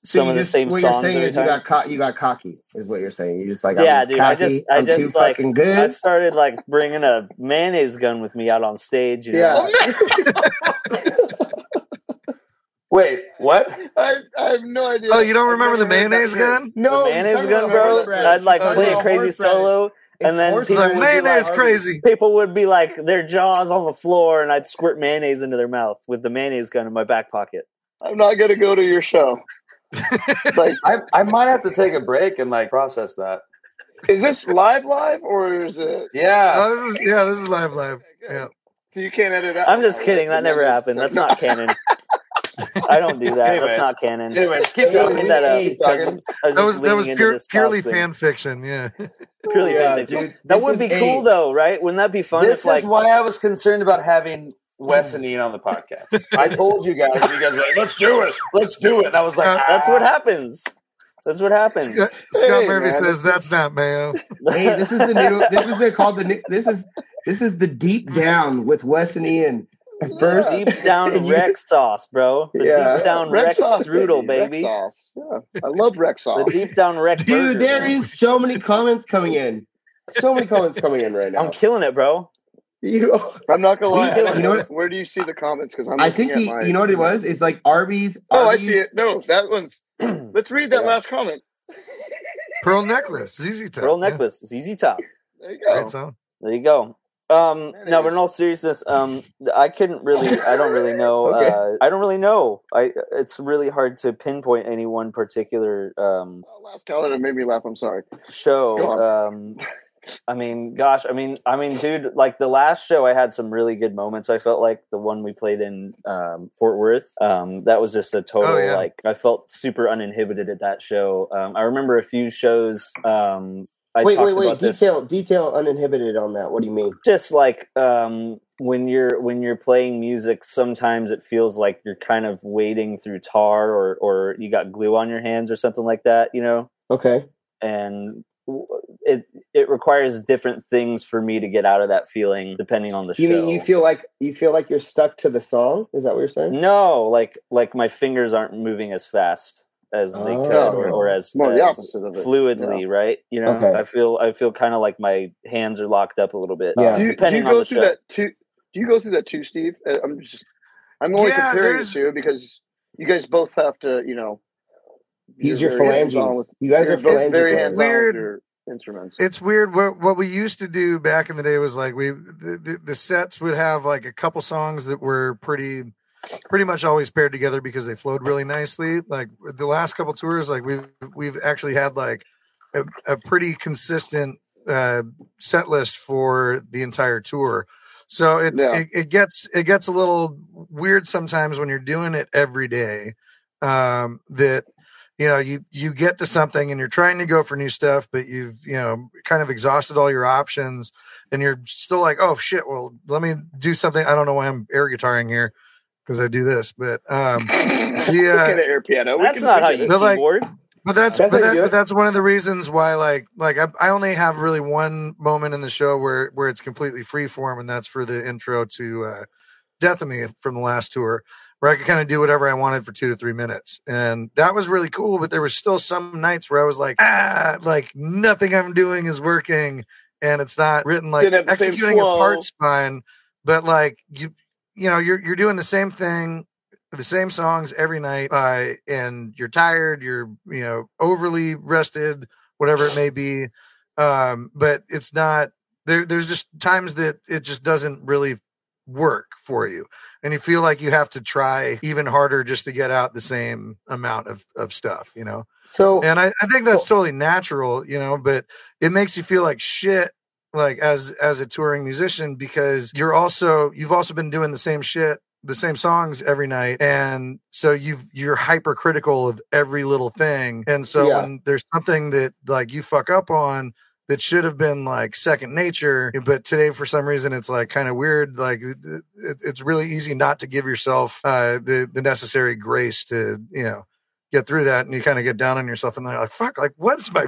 So some you of the just- same What songs. you're saying every is you got co- you got cocky, is what you're saying. You're just like, Yeah, I'm just dude, I just- I I'm just, too like- fucking I good. started like bringing a mayonnaise gun with me out on stage. You know? Oh, yeah. Wait, what? I, I have no idea. Oh, you don't remember the never heard that mayonnaise gun? no, the mayonnaise gun, bro. I'd like Oh, play no, a crazy solo, It's and then people Like, would be mayonnaise like, crazy. people would be like their jaws on the floor, and I'd squirt mayonnaise into their mouth with the mayonnaise gun in my back pocket. I'm not gonna go to your show. like, I, I might have to take a break and like process that. is this live, live, or is it? Yeah. Oh, this is yeah, this is live, live. Okay. Yeah. So you can't edit that. I'm just kidding. That never happened. it's- That's not canon. I don't do that. Anyways. That's not canon. Anyways, keep going. that up. was talking. just- was That was that was pure, purely house fan fiction. Yeah. Purely Yeah, fan fiction. dude, That would is be cool though, right? Wouldn't that be fun? This if like is why I was concerned about having Wes and Ian on the podcast. I told you guys, you guys were like, "Let's do it, let's do it." And I was like, that's what "Ah." happens. That's what happens. Scott, Scott Hey, Murphy man, says that's is- not mayo. Hey, this is the new. This is the, called the new. This is this is the deep down with Wes and Ian. First, deep down you- Rex sauce, bro. The Yeah. deep down Rex, sauce, strudel, baby. Rex sauce. Yeah, I love Rex sauce. The deep down Rex. dude, burger, there man. is so many comments coming in. So many comments coming in right now. I'm killing it, bro. You, I'm not gonna lie. You know know what- where do you see the comments? Because I'm. I think at he, my- you know what it was. It's like Arby's. Oh, I see it. No, that one's. Let's read that Yeah. last comment. Pearl necklace, ZZ Top. Pearl yeah. necklace, ZZ Top. There you go. Great song. There you go. Um, no, but in all seriousness, um, I couldn't really. I don't really know. Okay. uh, I don't really know. I. It's really hard to pinpoint any one particular um, Oh, last comment made me laugh. I'm sorry. Show. Um, I mean, gosh, I mean, I mean, dude, like the last show, I had some really good moments. I felt like the one we played in um, Fort Worth. Um, that was just a total Oh, yeah. like I felt super uninhibited at that show. Um, I remember a few shows. I wait, wait, wait. about this Detail, detail, uninhibited on that. What do you mean? just like um when you're when you're playing music sometimes it feels like you're kind of wading through tar or or you got glue on your hands or something like that you know Okay. and it it requires different things for me to get out of that feeling depending on the You show mean you feel like you feel like you're stuck to the song? Is that what you're saying? no like like my fingers aren't moving as fast as they could or, Oh. or as, More the opposite of it. fluidly right you know Okay. i feel i feel kind of like my hands are locked up a little bit Yeah. uh, Do you, do depending you on go the through show that too? Do you go through that too, Steve? Uh, I'm just. I'm only Yeah, comparing the two because you guys both have to, you know. Use your very phalanges. with- You guys you're are phalanges. very hands Weird. instruments. It's weird. What what we used to do back in the day was like we the, the, the sets would have like a couple songs that were pretty pretty much always paired together because they flowed really nicely. Like the last couple tours, like we've we've actually had like a, a pretty consistent uh, set list for the entire tour. So it, Yeah. it it gets it gets a little weird sometimes when you're doing it every day. Um, that you know you you get to something and you're trying to go for new stuff, but you've you know kind of exhausted all your options, and you're still like, oh shit, well let me do something. I don't know why I'm air guitaring here because I do this, but um, It's Yeah. okay to air piano. We that's can not how you. But, like, keyboard But that's That's but, that, but that's one of the reasons why like like I, I only have really one moment in the show where where it's completely free form and that's for the intro to uh Death of Me from the last tour where I could kind of do whatever I wanted for two to three minutes and that was really cool but there was still some nights where I was like ah like nothing I'm doing is working and it's not written like Didn't have the same executing a flow. part's fine but like you you know you're you're doing the same thing the same songs every night uh, and you're tired you're you know overly rested whatever it may be. Um, but it's not there. There's just times that it just doesn't really work for you, and you feel like you have to try even harder just to get out the same amount of of stuff. You know. So And I, I think that's totally natural, you know, but it makes you feel like shit like as as a touring musician because you're also you've also been doing the same shit the same songs every night and so you've you're hypercritical of every little thing and so Yeah. when there's something that like you fuck up on that should have been like second nature but today for some reason it's like kind of weird like it, it- it's really easy not to give yourself uh the the necessary grace to you know get through that and you kind of get down on yourself and then you're like fuck like what's my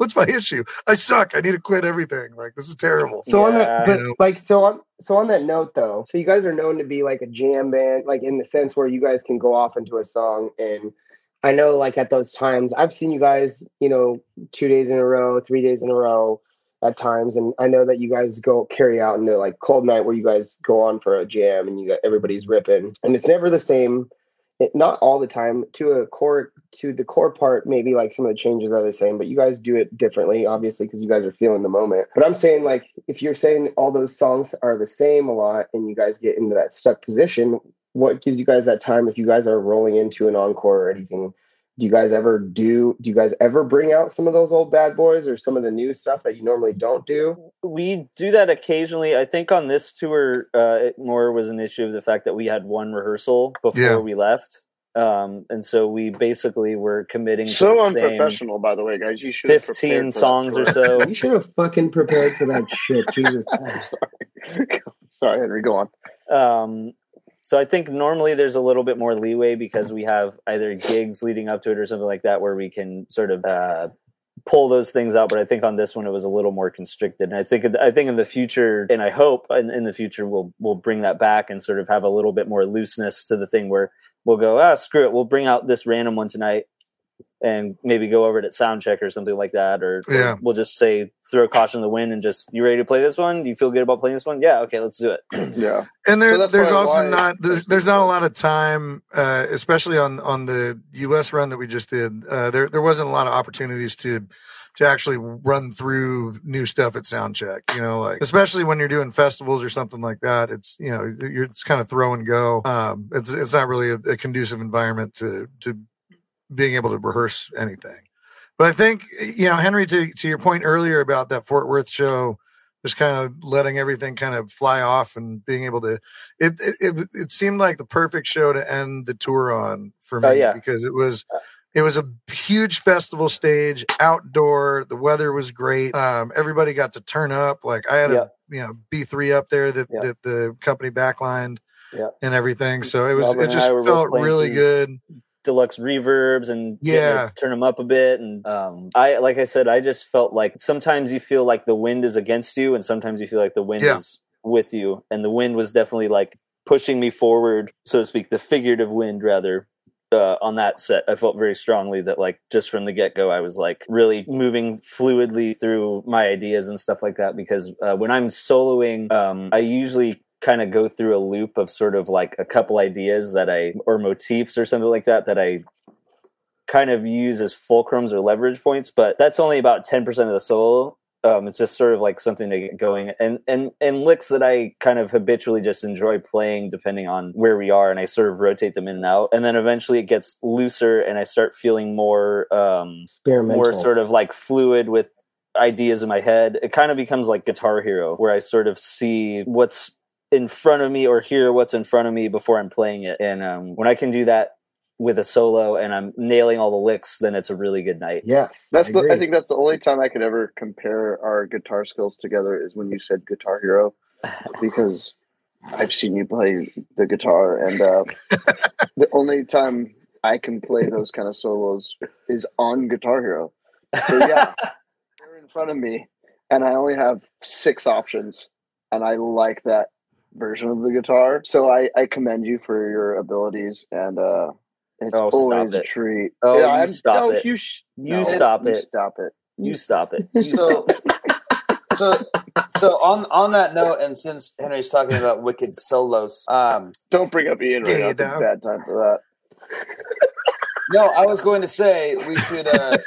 what's my issue i suck i need to quit everything like this is terrible So on that, but know. like so on so on that note though, so you guys are known to be like a jam band, like in the sense where you guys can go off into a song. And I know, like at those times, I've seen you guys, you know, two days in a row, three days in a row at times, and I know that you guys go carry out into like cold night where you guys go on for a jam and you got everybody's ripping, and it's never the same. It, not all the time to a core to the core part maybe like some of the changes are the same but you guys do it differently obviously because you guys are feeling the moment. But i'm saying like if you're saying all those songs are the same a lot and you guys get into that stuck position what gives you guys that time if you guys are rolling into an encore or anything do you guys ever do do you guys ever bring out some of those old bad boys or some of the new stuff that you normally don't do we do that occasionally. I think on this tour, uh, it more was an issue of the fact that we had one rehearsal before Yeah. we left, um, and so we basically were committing to So the same unprofessional, by the way, guys. You should have fifteen for songs or so. you should have fucking prepared for that shit jesus I'm sorry. sorry, Henry. Go on. Um, so I think normally there's a little bit more leeway because we have either gigs leading up to it or something like that where we can sort of uh, pull those things out. But I think on this one it was a little more constricted. And I think I think in the future, and I hope in, in the future we'll we'll bring that back and sort of have a little bit more looseness to the thing where we'll go ah screw it, we'll bring out this random one tonight. And maybe go over it at sound check or something like that, or or Yeah. we'll just say throw caution to the wind and just you ready to play this one? Do you feel good about playing this one? Yeah, okay, let's do it. Yeah. and there, So there's also why- not there's, there's not a lot of time uh especially on on the us run that we just did uh there there wasn't a lot of opportunities to to actually run through new stuff at soundcheck you know like especially when you're doing festivals or something like that it's you know you're it's kind of throw and go um it's it's not really a, a conducive environment to to being able to rehearse anything but i think you know henry to to your point earlier about that fort worth show just kind of letting everything kind of fly off and being able to it it, it, seemed like the perfect show to end the tour on for me Oh, yeah. because it was it was a huge festival stage outdoor the weather was great um everybody got to turn up like i had Yeah. a you know b3 up there that Yeah. that the company backlined Yeah. and everything so it was Melvin it just I were both felt really through- good deluxe reverbs and Yeah. turn them up a bit and um i like i said i just felt like sometimes you feel like the wind is against you and sometimes you feel like the wind Yeah. is with you and the wind was definitely like pushing me forward so to speak the figurative wind rather uh, on that set i felt very strongly that like just from the get-go i was like really moving fluidly through my ideas and stuff like that because uh, when i'm soloing um, i usually kind of go through a loop of sort of like a couple ideas that I or motifs or something like that that I kind of use as fulcrums or leverage points, but that's only about 10% of the solo. Um, it's just sort of like something to get going and and and licks that I kind of habitually just enjoy playing depending on where we are and I sort of rotate them in and out and then eventually it gets looser and I start feeling more um experimental more sort of like fluid with ideas in my head. It kind of becomes like Guitar Hero, where I sort of see what's in front of me or hear what's in front of me before I'm playing it. And um, when I can do that with a solo and I'm nailing all the licks, then it's a really good night. yes That's I the. I think that's the only time I could ever compare our guitar skills together is when you said Guitar Hero, because I've seen you play the guitar, and uh, the only time I can play those kind of solos is on Guitar Hero. So yeah, they're in front of me, and I only have six options, and I like that version of the guitar. So I, I commend you for your abilities, and uh, it's Oh, stop always a treat. Oh, you I'm- stop no, it. You, sh- You no, stop you it. Stop it. You stop it. So, so, so on on that note, and since Henry's talking about wicked solos, um, Don't bring up Ian right Yeah, now. It's a bad time for that. No, I was going to say we should. Uh,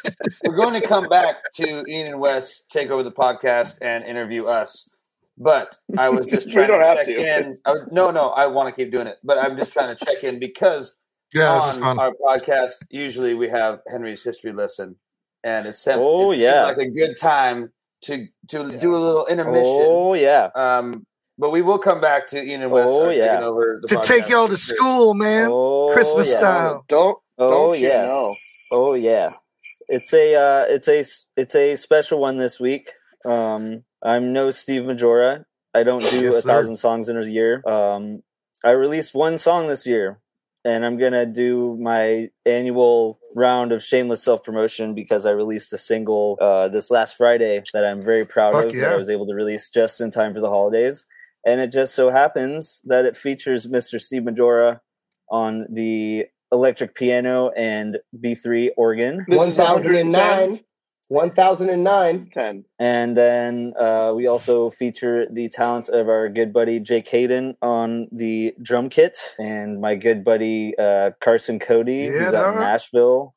we're going to come back to Ian and Wes take over the podcast and interview us. But I was just trying to don't have check to. in. I, no, no, I want to keep doing it, but I'm just trying to check in because Yeah, on fun. our podcast usually we have Henry's history lesson, and it's sem- Oh, it seemed yeah. like a good time to to do a little intermission. Oh yeah. Um, but we will come back to Ian and Wes Oh, yeah. taking over the To take y'all to school, man. Oh, Christmas yeah. style. Don't Oh don't you yeah. know? Oh yeah. It's a uh, it's a it's a special one this week. Um, I'm no Steve Maggiora. I don't do Yes, a sir. thousand songs in a year. Um, I released one song this year, and I'm gonna do my annual round of shameless self promotion because I released a single uh, this last Friday that I'm very proud Fuck of that. I was able to release just in time for the holidays. And it just so happens that it features Mr. Steve Maggiora on the electric piano and B3 organ. This One is thousand and 110. nine. One thousand and nine. Ten. And then uh, we also feature the talents of our good buddy Jake Hayden on the drum kit, and my good buddy uh, Carson Cody, Yeah, who's out dog. in Nashville,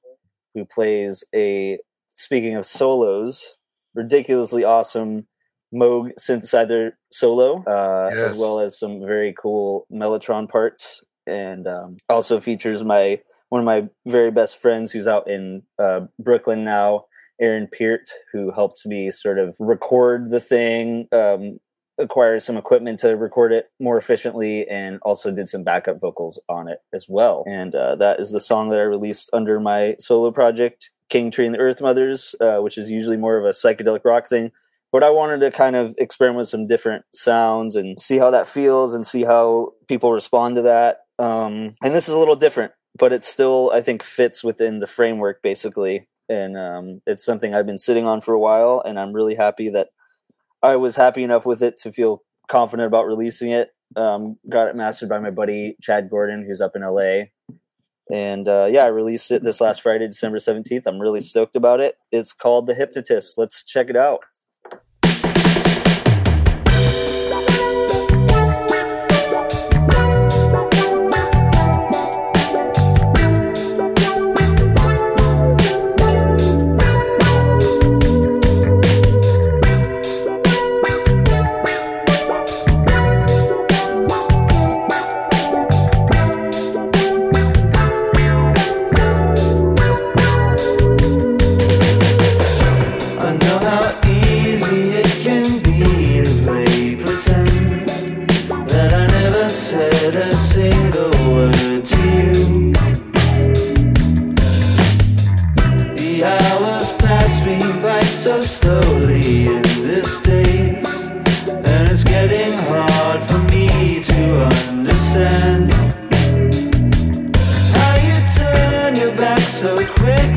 who plays a, speaking of solos, ridiculously awesome Moog synthesizer solo, uh, Yes. as well as some very cool Mellotron parts, and um, also features my one of my very best friends who's out in uh, Brooklyn now, Aaron Peart, who helped me sort of record the thing, um, acquire some equipment to record it more efficiently, and also did some backup vocals on it as well. And uh, that is the song that I released under my solo project, King Tree and the Earthmothers, uh, which is usually more of a psychedelic rock thing. But I wanted to kind of experiment with some different sounds and see how that feels and see how people respond to that. Um, and this is a little different, but it still, I think, fits within the framework basically and um, it's something I've been sitting on for a while, and I'm really happy that I was happy enough with it to feel confident about releasing it. Um, got it mastered by my buddy Chad Gordon, who's up in LA, and uh, yeah, I released it this last Friday, December seventeenth. I'm really stoked about it. It's called The Hypnotist. Let's check it out. So quickly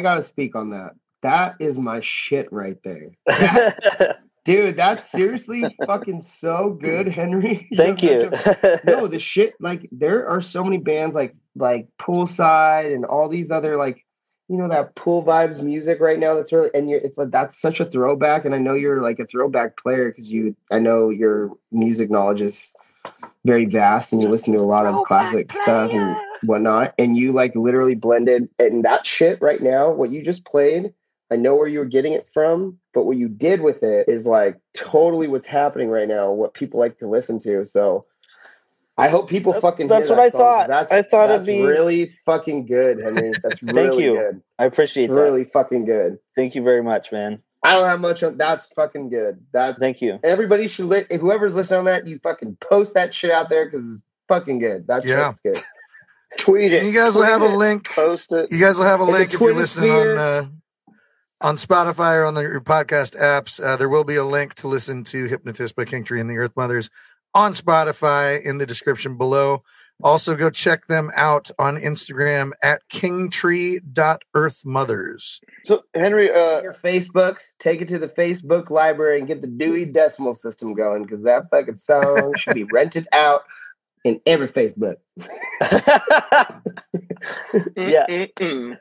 I gotta speak on that. That is my shit right there. That- dude, that's seriously fucking so good, Henry. Thank you. no, the shit like there are so many bands like like poolside and all these other like you know that pool vibes music right now that's really and you're it's like that's such a throwback and I know you're like a throwback player because you I know your music knowledge is very vast and you listen to a lot of classic stuff and whatnot and you like literally blended and that shit right now what you just played I know where you were getting it from, but what you did with it is like totally what's happening right now, what people like to listen to. So I hope people That- fucking. that's hear what that I song, 'cause thought. That's, I thought it'd that's be- really fucking good, Henry. That's really you. good. I appreciate It's that. really fucking good. Thank you very much, man. I don't have much. On, that's fucking good. That's Thank you. everybody should lit. If whoever's listening on that, you fucking post that shit out there because it's fucking good. That Yeah. shit's good. Tweet it. You guys will Tweet have a link. Post it. You guys will have a In link if you're listening sphere. on uh, on Spotify or on the your podcast apps. Uh, there will be a link to listen to "Hypnotist" by King Tree and the Earthmothers on Spotify in the description below. Also, go check them out on Instagram at kingtree.earthmothers. So Henry, uh, Your Facebooks, take it to the Facebook library and get the Dewey Decimal System going because that fucking song should be rented out in every Facebook. Yeah.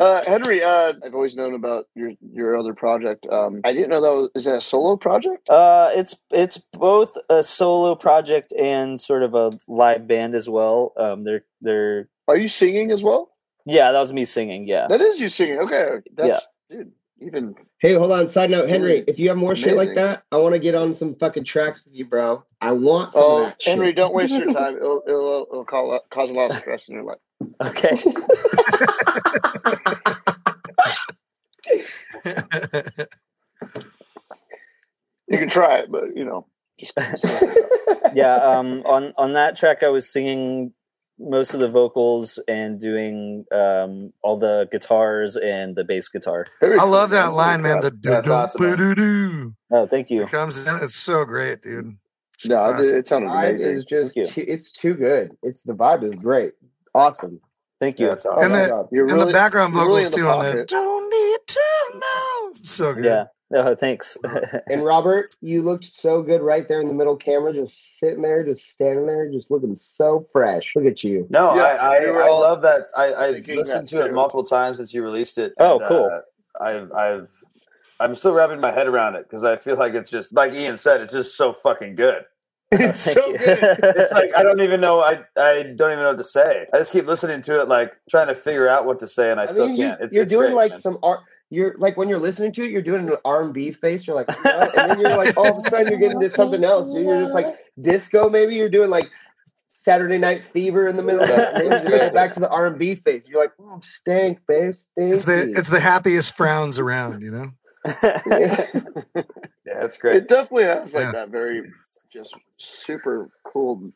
Uh, Henry, uh, I've always known about your your other project. Um, I didn't know that was, is that a solo project? Uh, it's it's both a solo project and sort of a live band as well. Um, they're they're Are you singing as well? yeah, that was me singing. Yeah, That is you singing. Okay, that's dude. Even Hey, hold on. Side note, Henry, if you have more shit like that, I want to get on some fucking tracks with you, bro. I want some oh, that shit. Henry, don't waste your time. It'll it'll, it'll call, cause a lot of stress in your life. okay. You can try it, but you know, just yeah. Um, on on that track, I was singing most of the vocals and doing um all the guitars and the bass guitar. I love that line, man. The proud. do That's do do do Oh, thank you. comes in. It's so great, dude. No, it, it sounded vibe amazing. is just too, it's too good. It's the vibe is great. Awesome. Thank you. Yeah, awesome. And my the- and really the background you're really vocals the too on the don't need to know. So good. Yeah. Oh, thanks. And Robert, you looked so good right there in the middle camera, just sitting there, just standing there, just looking so fresh. Look at you. No, Yeah, I, I, I love that. I, I listened that to it multiple times since you released it. Oh, and, cool. Uh, I've, I've, I'm still wrapping my head around it because I feel like it's just like Ian said, it's just so fucking good. It's Thank so you. good. It's like I don't even know. I, I don't even know what to say. I just keep listening to it, like trying to figure out what to say, and I, I still mean, can't. It's, you're it's doing great, like man. some art. You're like when you're listening to it, you're doing an R and B face. You're like, you know, and then you're like, all of a sudden you're getting to something else. You're just like disco. Maybe you're doing like Saturday Night Fever in the middle, of it, and then you just go back to the R and B face. You're like, oh, stank, babe, stank. It's the it's the happiest frowns around, you know. Yeah, it's great. It definitely has like Yeah. that very just super cool,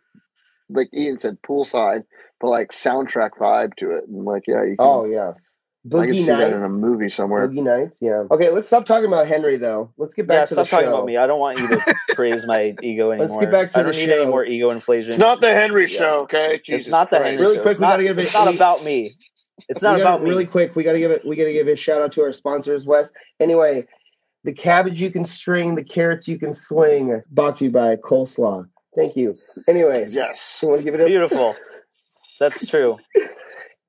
like Ian said, poolside, but like soundtrack vibe to it, and like yeah, you can, oh yeah, I can Boogie see that in a Nights. movie somewhere. Boogie Nights, yeah. Okay, let's stop talking about Henry though. Let's get back yeah, to the stop talking show. about me. I don't want you to praise my ego anymore. Let's get back to I don't the need any show. more ego inflation. It's not the Henry Yeah. show, okay? Jesus it's not the Christ. Henry Really show. quick, it's we not, gotta get a bit- it's not we- about me. It's not We gotta- about me. Really quick, we gotta give it. We gotta give a shout out to our sponsors, Wes. Anyway, the cabbage you can string, the carrots you can sling. Brought to you by Coleslaw. Thank you. Anyway, Yes. you want to give it a Beautiful. That's true.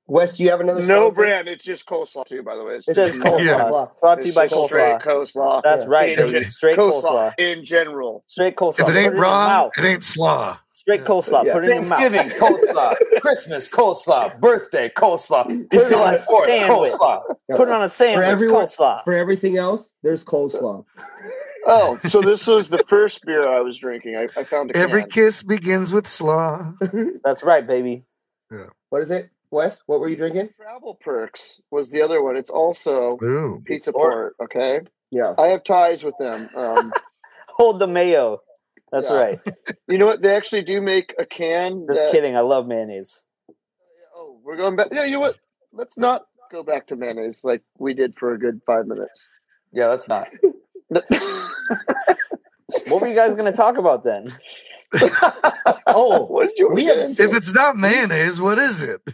Wes? Do you have another No brand. It's just coleslaw too, by the way. It's It's Just just Coleslaw. Yeah. Brought to you by just straight coleslaw. coleslaw. That's Yeah. right, In gen- Straight coleslaw coleslaw. in general. Straight coleslaw. If it ain't in raw, mouth. it ain't slaw. Straight coleslaw. Yeah. Put it in your mouth. Thanksgiving coleslaw, Christmas coleslaw, birthday coleslaw, Put it on a Fourth sandwich. coleslaw. Put it on a sandwich. For everyone- coleslaw. For everything else, there's coleslaw. Oh, so this was the first beer I was drinking. I, I found a Every can. kiss begins with slaw. That's right, baby. Yeah. What is it, Wes? What were you drinking? Travel Perks was the other one. It's also Ooh. Pizza Port. Okay, Yeah. I have ties with them. Um, Hold the mayo. That's Yeah. right. you know what? They actually do make a can. Just that- kidding. I love mayonnaise. Oh, we're going back. Yeah, you know what? Let's not go back to mayonnaise like we did for a good five minutes. Yeah, that's not. What were you guys going to talk about then? Oh, what did you we have? If it's not mayonnaise, what is it?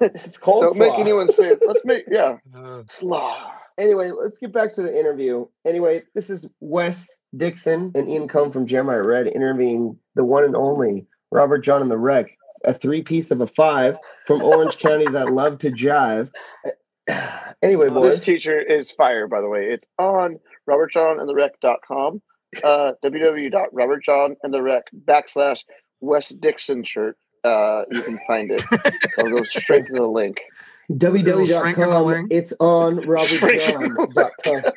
It's cold. Don't make anyone say it. Let's make yeah. Uh, Slaw. Anyway, let's get back to the interview. Anyway, this is Wes Dickson and Ian Combe from Jeramiah Red interviewing the one and only Robert Jon and the Wreck, a three piece of a five from Orange County that love to jive. Anyway, boys. This teacher is fire, by the way. It's on robertjonandthewreck.com, uh, www.robertjonandthewreck backslash Wes Dickson shirt. Uh, you can find it. I'll go straight to the link. Shrink in the www.com. It's on Shrink in robertjohn.com.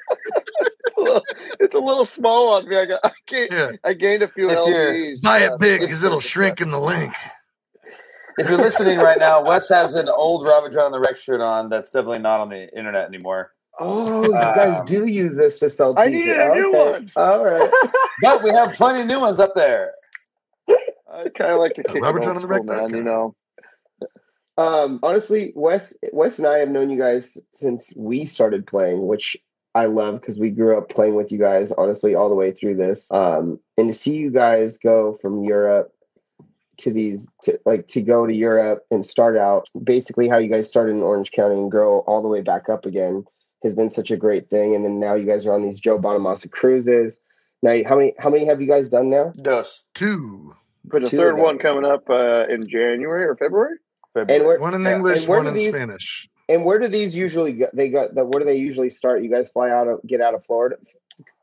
It's a little, it's a little small on me. I got I, gained, yeah. I gained a few If lbs. Buy uh, it big because it'll shrink in the link. If you're listening right now, Wes has an old Robert Jon the Wreck shirt on that's definitely not on the internet anymore. Oh, you guys Um, do use this to sell I t-shirts. needed a new one. All right. But we have plenty of new ones up there. I kind of like to kick Robert it John old and the school, Wreck man. You know, Um, honestly, Wes, Wes and I have known you guys since we started playing, which I love because we grew up playing with you guys. Honestly, all the way through this, um, and to see you guys go from Europe to these, to like to go to Europe and start out basically how you guys started in Orange County and grow all the way back up again has been such a great thing. And then now you guys are on these Joe Bonamassa cruises. Now, how many how many have you guys done now? Dos. Two. put a Two third one coming up uh, in January or February. And where One in Yeah. English, And one in these- Spanish. And where do these usually go? They got the where do they usually start? You guys fly out of get out of Florida.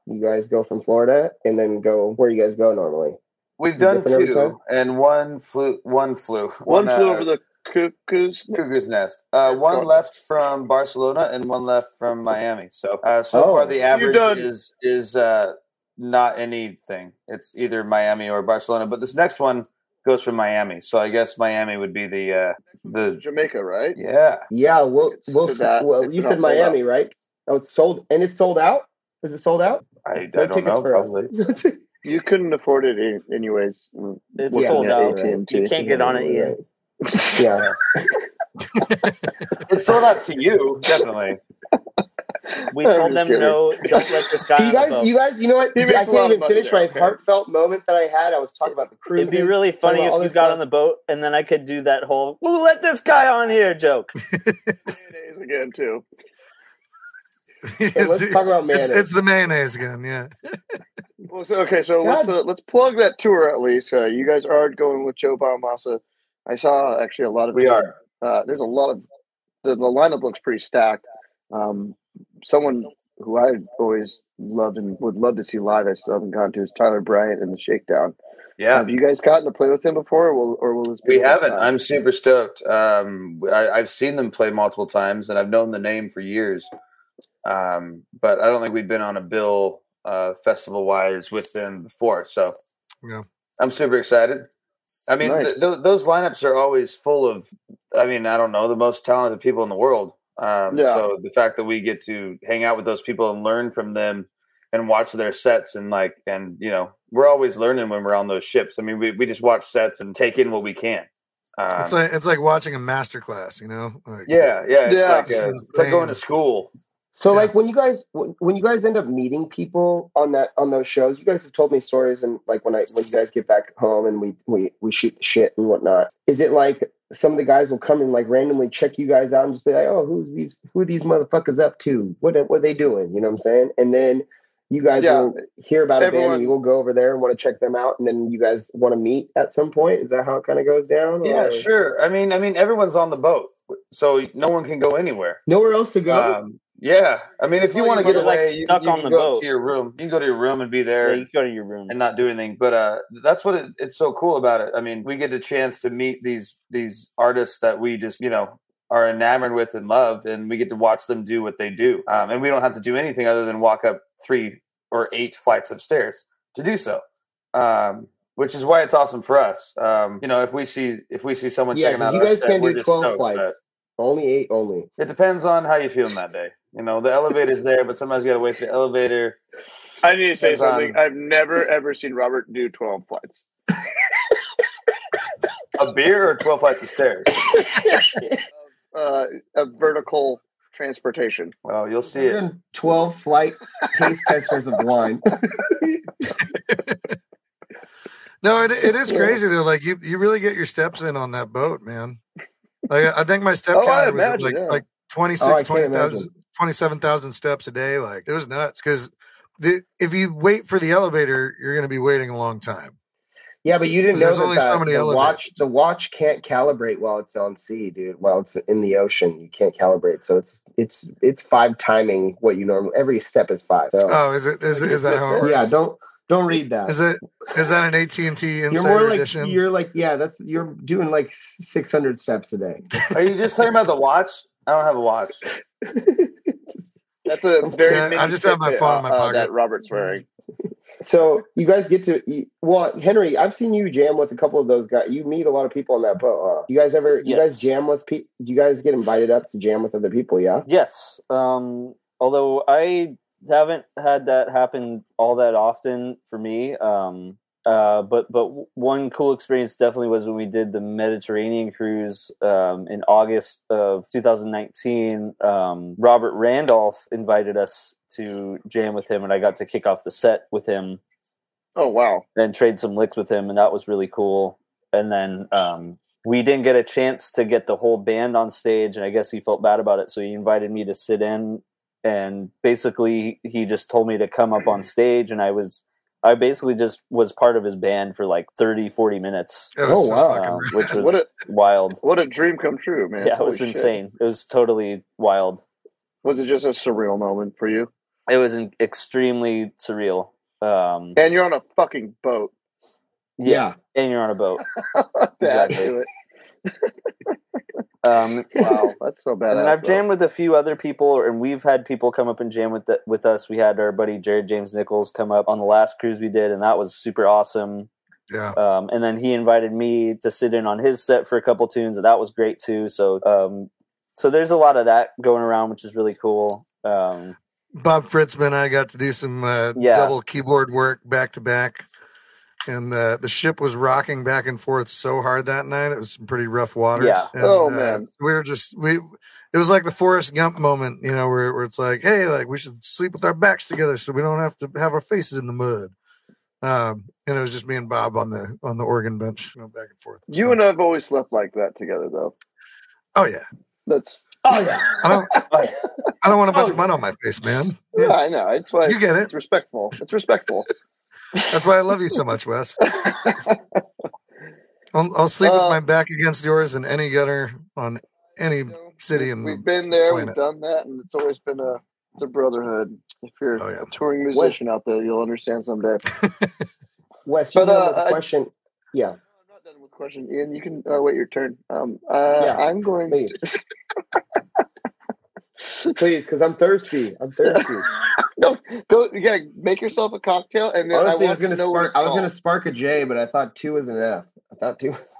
You guys go from Florida and then go where you guys go normally. We've done two, and one flew. One flew. One flew uh, over the cuckoo's. Cuckoo's Nest. Uh, one left from Barcelona and one left from Miami. So uh, so Oh. far the average is is uh, not anything. It's either Miami or Barcelona. But this next one goes from Miami. So I guess Miami would be the uh, the Jamaica, right? yeah. Yeah, well, It's we'll, to that, well you said not sold Miami, right? Oh, it's sold and it's sold out. Is it sold out? I, I No don't tickets know. for Probably. You couldn't afford it anyways. It's Yeah, sold out. AT&T. You can't get on it yet. Yeah. It's sold out to you, definitely. We told them kidding. no. Don't let this guy. So you guys, boat. you guys, you know what? He I makes a can't even finish there, my okay? heartfelt moment that I had. I was talking about the cruise. It'd be really funny if all you got stuff. on the boat and then I could do that whole "We'll let this guy on here" joke. Mayonnaise again too. And let's talk about It's, mayonnaise. it's the mayonnaise again. Yeah. Well, so, okay, so let's uh, let's plug that tour at least. Uh, you guys are going with Joe Bonamassa. I saw actually a lot of We are. Uh, there's a lot of the, the lineup looks pretty stacked. Um, someone who I always loved and would love to see live, I still haven't gone to, is Tyler Bryant in the Shakedown. Yeah. Have you guys gotten to play with him before, or will, or will this be We haven't. time? I'm super stoked. Um, I, I've seen them play multiple times, and I've known the name for years. Um, but I don't think we've been on a bill uh, festival wise with them before. So Yeah. I'm super excited. I mean, Nice. th- th- those lineups are always full of. I mean, I don't know the most talented people in the world. Um, Yeah. So the fact that we get to hang out with those people and learn from them and watch their sets and like and you know we're always learning when we're on those ships. I mean, we, we just watch sets and take in what we can. Um, It's like it's like watching a master class, you know? Like, yeah, yeah, it's Yeah. like uh, it's like going to school. So Yeah. like when you guys when you guys end up meeting people on that on those shows, you guys have told me stories and like when I when you guys get back home and we we we shoot the shit and whatnot. Is it like some of the guys will come and like randomly check you guys out and just be like, oh, who's these who are these motherfuckers up to? What are- what are they doing? You know what I'm saying? And then you guys Yeah. will hear about a band Everyone- and you will go over there and want to check them out and then you guys want to meet at some point. Is that how it kind of goes down? Yeah, Or sure. I mean, I mean, everyone's on the boat, so no one can go anywhere. Nowhere else to go. Um, yeah, I mean, if you want to get were, like, away, you, stuck you on can the go boat. to your room. You can go to your room and be Yeah, there you go to your room. and not do anything. But uh, that's what it, it's so cool about it. I mean, we get a chance to meet these these artists that we just you know are enamored with and love, and we get to watch them do what they do. Um, and we don't have to do anything other than walk up three or eight flights of stairs to do so. Um, which is why it's awesome for us. Um, you know, if we see if we see someone yeah, checking out you guys set, can't do twelve stoked, flights. Only eight only. it depends on how you're feeling that day. You know, the elevator's there, but sometimes you got to wait for the elevator. I need to say Depends on- something. I've never ever seen Robert do twelve flights. A beer or 12 flights of stairs? Uh, a vertical transportation. Well, you'll see it. 12 flight taste testers of wine. No, it, it is crazy though. Like you, you really get your steps in on that boat, man. Like, I think my step Oh, was like yeah. like 26, Oh, I 20,000 27,000 steps a day. Like it was nuts because if you wait for the elevator, you're going to be waiting a long time. Yeah, but you didn't know that, only so many the watch the watch can't calibrate while it's on sea, dude. While it's in the ocean, you can't calibrate. So it's it's it's five timing what you normally every step is five. So Oh, is it? Is, is that how it works? yeah, don't don't read that. Is it? Is that an AT and T you're more like Edition? you're like yeah, that's you're doing like six hundred steps a day. Are you just talking about the watch? I don't have a watch. That's a very. Yeah, I just have my Fitbit, phone in my uh, uh, pocket. That Robert's wearing. So you guys get to well, Henry. I've seen you jam with a couple of those guys. You meet a lot of people on that boat. Huh? You guys ever? You Yes. guys jam with people? Do you guys get invited up to jam with other people? Yeah. Yes. Um, although I haven't had that happen all that often for me. Um, uh, but but one cool experience definitely was when we did the Mediterranean cruise um, in August of 2019. Um, Robert Randolph invited us to jam with him, and I got to kick off the set with him Oh wow! and trade some licks with him, and that was really cool. And then um, we didn't get a chance to get the whole band on stage, and I guess he felt bad about it, so he invited me to sit in. And basically, he just told me to come up on stage, and I was, I basically just was part of his band for like 30, 40 minutes, was Oh, so wow. fucking um, which was What a- wild. What a dream come true, man! Yeah, it was Holy shit. insane. It was totally wild. Was it just a surreal moment for you? It was an extremely surreal. Um, And you're on a fucking boat. yeah, and you're on a boat. To add Exactly. to it. Um, Wow, that's so bad. and I've jammed with a few other people, and we've had people come up and jam with the, with us. We had our buddy Jared James Nichols come up on the last cruise we did, and that was super awesome. Yeah. Um, and then he invited me to sit in on his set for a couple tunes, and that was great too. So, um, so there's a lot of that going around, which is really cool. Um, Bob Fridzema, I got to do some uh, Yeah. double keyboard work back to back, and the the ship was rocking back and forth so hard that night. It was some pretty rough waters. Yeah. And, Oh, uh, man. we were just we. It was like the Forrest Gump moment, you know, where, where it's like, hey, like we should sleep with our backs together so we don't have to have our faces in the mud. Um, and it was just me and Bob on the on the organ bench, you know, back and forth. You and I've always slept like that together, though. oh yeah, That's Oh yeah. I don't, I don't want a bunch Oh, of mud on my face, man. yeah, I know. It's why You get it. it's respectful. It's respectful. That's why I love you so much, Wes. I'll, I'll sleep with Uh, my back against yours in any gutter on any You know, city we've, in we've the been there, planet. we've done that, and it's always been a it's a brotherhood. If you're Oh, yeah. a touring musician out there, you'll understand someday. Wes, you But, know uh, the I- question. Yeah. I'm not done with the question, Ian. You can uh, wait your turn. Um, uh, Yeah, I'm going. please. Please, because I'm thirsty. I'm thirsty. no, go. Yeah, make yourself a cocktail, and then Honestly, I, I, was gonna to spark. I was gonna spark a J, but I thought two was an F. I thought two was.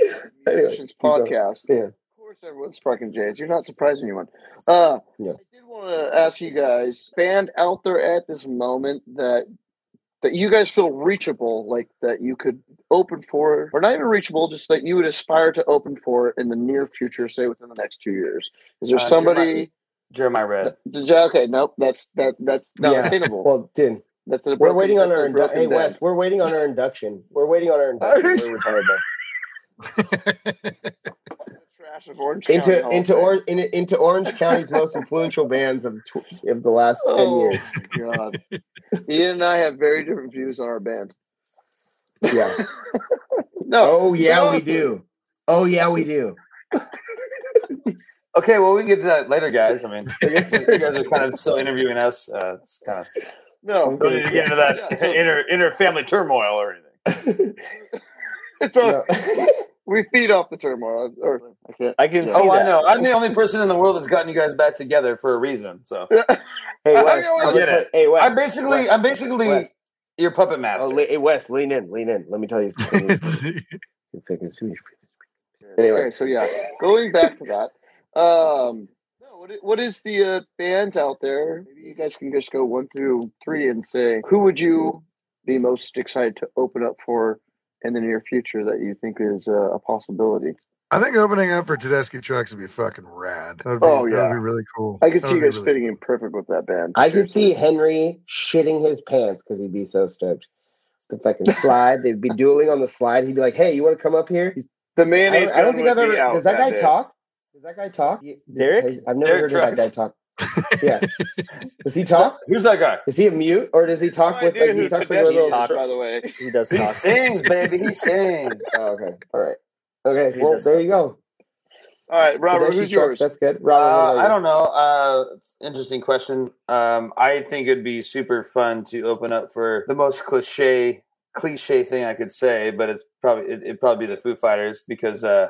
anyway, Musicians keep going. podcast. Yeah. Of course, everyone's sparking J's. You're not surprising anyone. Uh, Yeah. I did want to ask you guys, band out there at this moment that that you guys feel reachable, like that you could open for, or not even reachable, just that you would aspire to open for in the near future, say within the next two years. Is there Uh, somebody? Jeramiah Red. Okay, nope. That's that. That's not Yeah. attainable. Well, dude, that's an we're waiting on that's our. a Indu- hey. Wes, we're waiting on our induction. We're waiting on our induction. we're retired though. Trash of Orange Into Hall into. Orange in, into Orange County's most influential bands of tw- of the last ten Oh years. god! Ian and I have very different views on our band. Yeah. No. Oh yeah, we honestly. do. Oh yeah, we do. Okay, well, we can get to that later, guys. I mean, you guys are kind of still interviewing us. Uh, it's kind of No, don't need to get into that Yeah, so- inner inner family turmoil or anything. it's all, No. We feed off the turmoil. Or I can't. I can Yeah. see Oh, that. I know. I'm the only person in the world that's gotten you guys back together for a reason. So Hey I Wes, I I'm get it. hey Wes, I'm basically I'm basically Wes. your puppet master. Oh, le- hey Wes, lean in, lean in. Let me tell you something. Anyway, Okay, so yeah, going back to that. Um, no, what what is the uh, bands out there? Maybe you guys can just go one through three and say who would you be most excited to open up for in the near future that you think is uh, a possibility. I think opening up for Tedeschi Trucks would be fucking rad. That would be, Oh, that'd be really cool. I could That see you guys really fitting in perfect with that band. I could see Henry shitting his pants because he'd be so stoked. the fucking slide. They'd be dueling on the slide. He'd be like, "Hey, you want to come up here?" The I don't, I don't think I've ever. be Does that guy day. talk? Does that guy talk? Derek? I've never Derek heard of that guy talk. Yeah. Does he talk? Who's that guy? Is he a mute or does he No talk with idea like he who talks like a little? is, talks. by the way. He does He talk. sings, baby. He sings. Oh, okay. All right. Okay. He Well, does there you go. All right, Robert, Tedeschi who's yours? That's good. Robert, Uh, I don't know. Uh, interesting question. Um, I think it'd be super fun to open up for the most cliche cliche thing I could say, but it's probably it, it'd probably be the Foo Fighters because uh,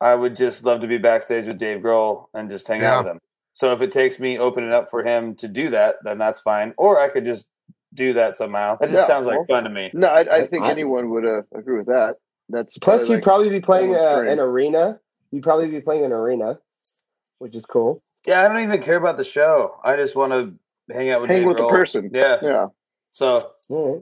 I would just love to be backstage with Dave Grohl and just hang Yeah. out with him. So if it takes me opening up for him to do that, then that's fine. Or I could just do that somehow. That just Yeah, sounds like well, fun to me. No, I, I think I- anyone would uh, agree with that. That's Plus, probably you'd probably be playing uh, an arena. You'd probably be playing an arena, which is cool. Yeah, I don't even care about the show. I just want to hang out with hang Dave with the person. Yeah. Yeah, So All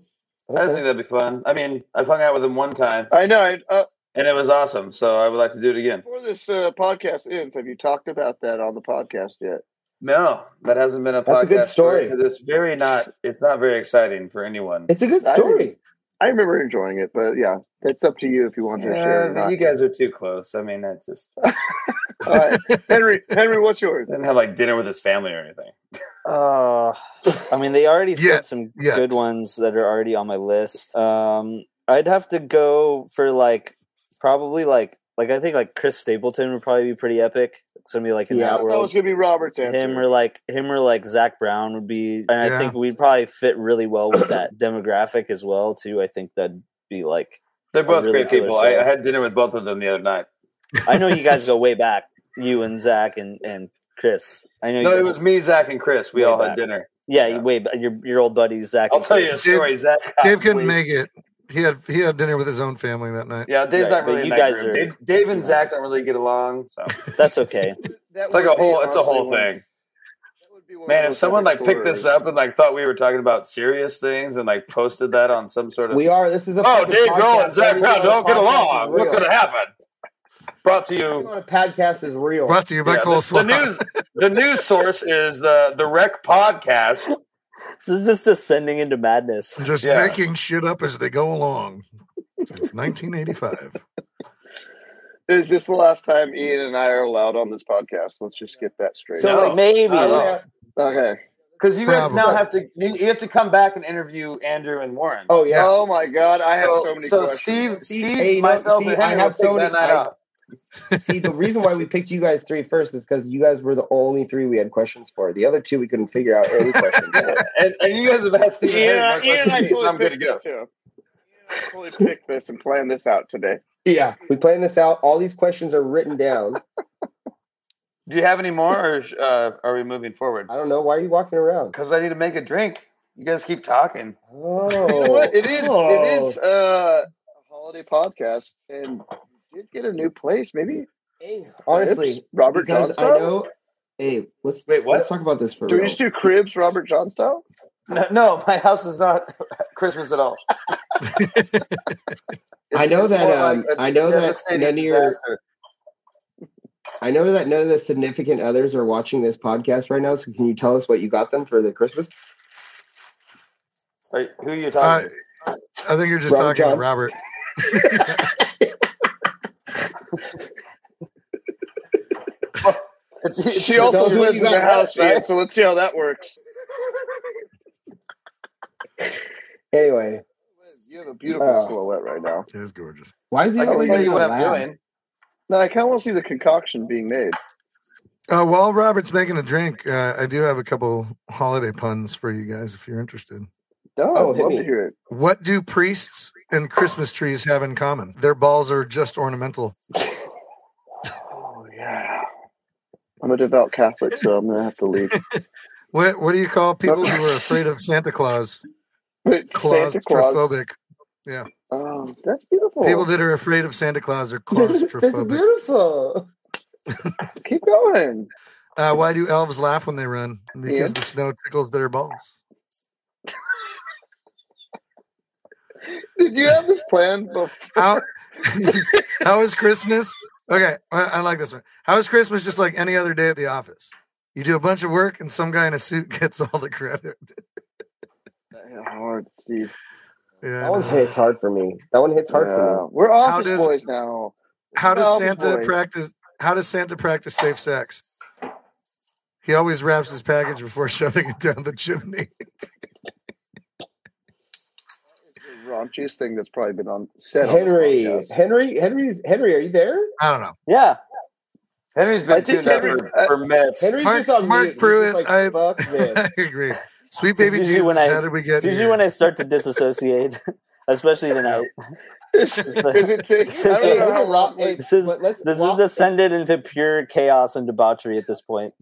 right. I just think that'd be fun. I mean, I've hung out with him one time. I know. I, uh, and it was awesome. So I would like to do it again. before this uh, podcast ends, have you talked about that on the podcast yet? No, that hasn't been a podcast. That's a good story. because It's very not. It's not very exciting for anyone. It's a good story. I remember enjoying it, but yeah, it's up to you if you want to share. It or not. you guys are too close. I mean, that's just All right, Henry. Henry, what's yours? didn't have like dinner with his family or anything. Uh, I mean, they already Yeah, said some yeah. good ones that are already on my list. Um, I'd have to go for like probably like like I think like Chris Stapleton would probably be pretty epic. Somebody like in Yeah, that That world. was going to be Robert's answer. Him or like him or like Zac Brown would be, and I Yeah. think we'd probably fit really well with that demographic as well too. I think that'd be like They're both really great people. I. I had dinner with both of them the other night. I know you guys go way back, you and Zac and and Chris. I know. No, you it was me, Zac, and Chris. We Way all had dinner. yeah, yeah. you way back. Your your old buddies Zac. I'll and tell you a Chris. story. Zac. Dave couldn't wasted. make it. He had he had dinner with his own family that night. Yeah, Dave's Right, not really. you guys are- Dave, Dave and Zac don't really get along. So That's okay. That it's like a whole. It's a whole one- thing. that would be one of Man, if someone like picked this up and like thought we were talking about serious things and like posted that on some sort of We are. This is a oh Dave Grohl podcast. and Zac Everything Brown don't get along. What's going to happen? Brought to you. on a podcast is real. Brought to you by Yeah, the, the news. The news source is the the Wreck podcast. This is descending into madness. Just Yeah. making shit up as they go along. Since 1985. Is this the last time Ian and I are allowed on this podcast? Let's just get that straight. So No. like, Maybe. I yeah. okay. Because you guys now have to you, you have to come back and interview Andrew and Warren. Oh yeah. Oh my God, I have so, so, many so questions. Steve, See, Steve, hey, you know, myself, see, and I have so many- I- off. See, the reason why we picked you guys three first is because you guys were the only three we had questions for. The other two we couldn't figure out any questions. and, and you guys have asked Steve and Ian, Henry Ian and I my questions, so totally I'm good to go. too. Ian and totally picked this and planned this out today. yeah, we plan this out. All these questions are written down. Do you have any more, or uh, are we moving forward? I don't know why are you walking around. Because I need to make a drink. You guys keep talking. Oh, you know it is. Oh. is uh, a holiday podcast, and you did get a new place. Maybe Hey, honestly, Cribs, Robert because I know. Hey, let's Wait, what? let's talk about this for Do we real. just do cribs, Robert Johnstone? No, no, my house is not Christmas at all. I know that, more um, like a I know that none of your- I know that none of the significant others are watching this podcast right now. So can you tell us what you got them for the Christmas? Wait, who are you Uh, talking? I think you're just Robert talking to Robert. It's- it's- She also Tell lives in the got, house, right? Ian, so let's see how that works. Anyway, You have a beautiful Oh. silhouette right now. It is gorgeous. why is he I can tell you so what I'm loud? doing. No, I kind of want to see the concoction being made. Uh, while Robert's making a drink, uh, I do have a couple holiday puns for you guys if you're interested. No, Oh, I'd love me. to hear it. What do priests and Christmas trees have in common? Their balls are just ornamental. Oh yeah. I'm a devout Catholic, so I'm gonna have to leave. What What do you call people who are afraid of Santa Claus? But Santa Claus. Claustrophobic. Oh, that's beautiful. People that are afraid of Santa Claus are That's claustrophobic. beautiful. Keep going. Uh, why do elves laugh when they run? Because Yeah. the snow tickles their balls. Did you have this plan before? How How is Christmas? Okay, I, I like this one. How is Christmas just like any other day at the office? You do a bunch of work, and some guy in a suit gets all the credit. Yeah, hard, Steve. Yeah, That one hits hard for me. That one hits hard for me. We're office does- boys now. How does Santa boys. practice? How does Santa practice safe sex? He always wraps his package before shoving it down the chimney. The raunchiest thing that's probably been on said. Henry, On. Henry, Henry's Henry. Are you there? I don't know. Yeah. Henry's been think tuned up Henry's- for, for uh, minutes. Henry's Mark- just on Mark mute. Pruitt, like, I- fuck this. I agree. Sweet It's baby usually Jesus, when I- how did we get It's usually here? when I start to disassociate, especially tonight. Does It's the- it take? it's I the- don't Hey, know look how at Rob. long. Hey, This is- but This is descended into pure chaos and debauchery at this point.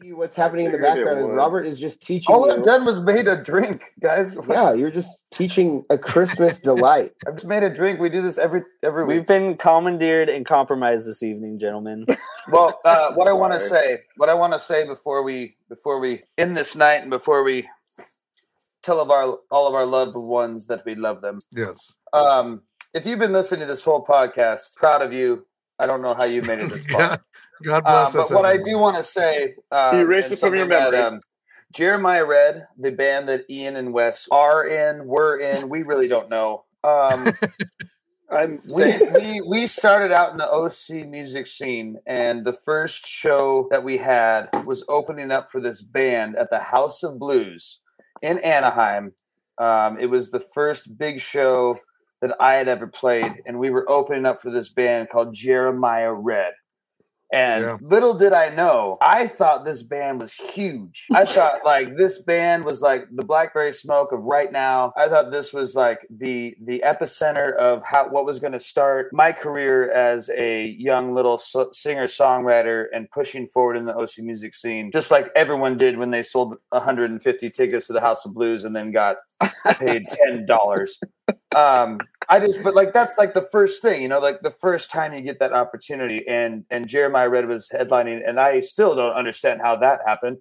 Mind you, what's happening in the background is. Robert is just teaching All you. I've done was made a drink, guys. Yeah, you're just teaching a Christmas delight. I've just made a drink. We do this every every week. We've been commandeered and compromised this evening, gentlemen. Well, uh, what I want to say, what I want to say before we before we end this night and before we tell of our all of our loved ones that we love them. Yes. Um, if you've been listening to this whole podcast, proud of you. I don't know how you made it this far. God, bless Um, bless but us. what I do want to say, um, You erase it from your something that, memory. um, Jeramiah Red, the band that Ian and Wes are in, were in, we really don't know. Um, I'm we, we we started out in the OC music scene, and the first show that we had was opening up for this band at the House of Blues in Anaheim. Um, it was the first big show that I had ever played, and we were opening up for this band called Jeramiah Red. And Yeah. little did I know, I thought this band was huge. I thought like this band was like the Blackberry Smoke of right now. I thought this was like the the epicenter of how what was going to start my career as a young little so- singer songwriter and pushing forward in the OC music scene, just like everyone did when they sold 150 tickets to the House of Blues and then got paid ten dollars. Um, I just, but like that's like the first thing, you know, like the first time you get that opportunity, and and Jeramiah Red was headlining, and I still don't understand how that happened.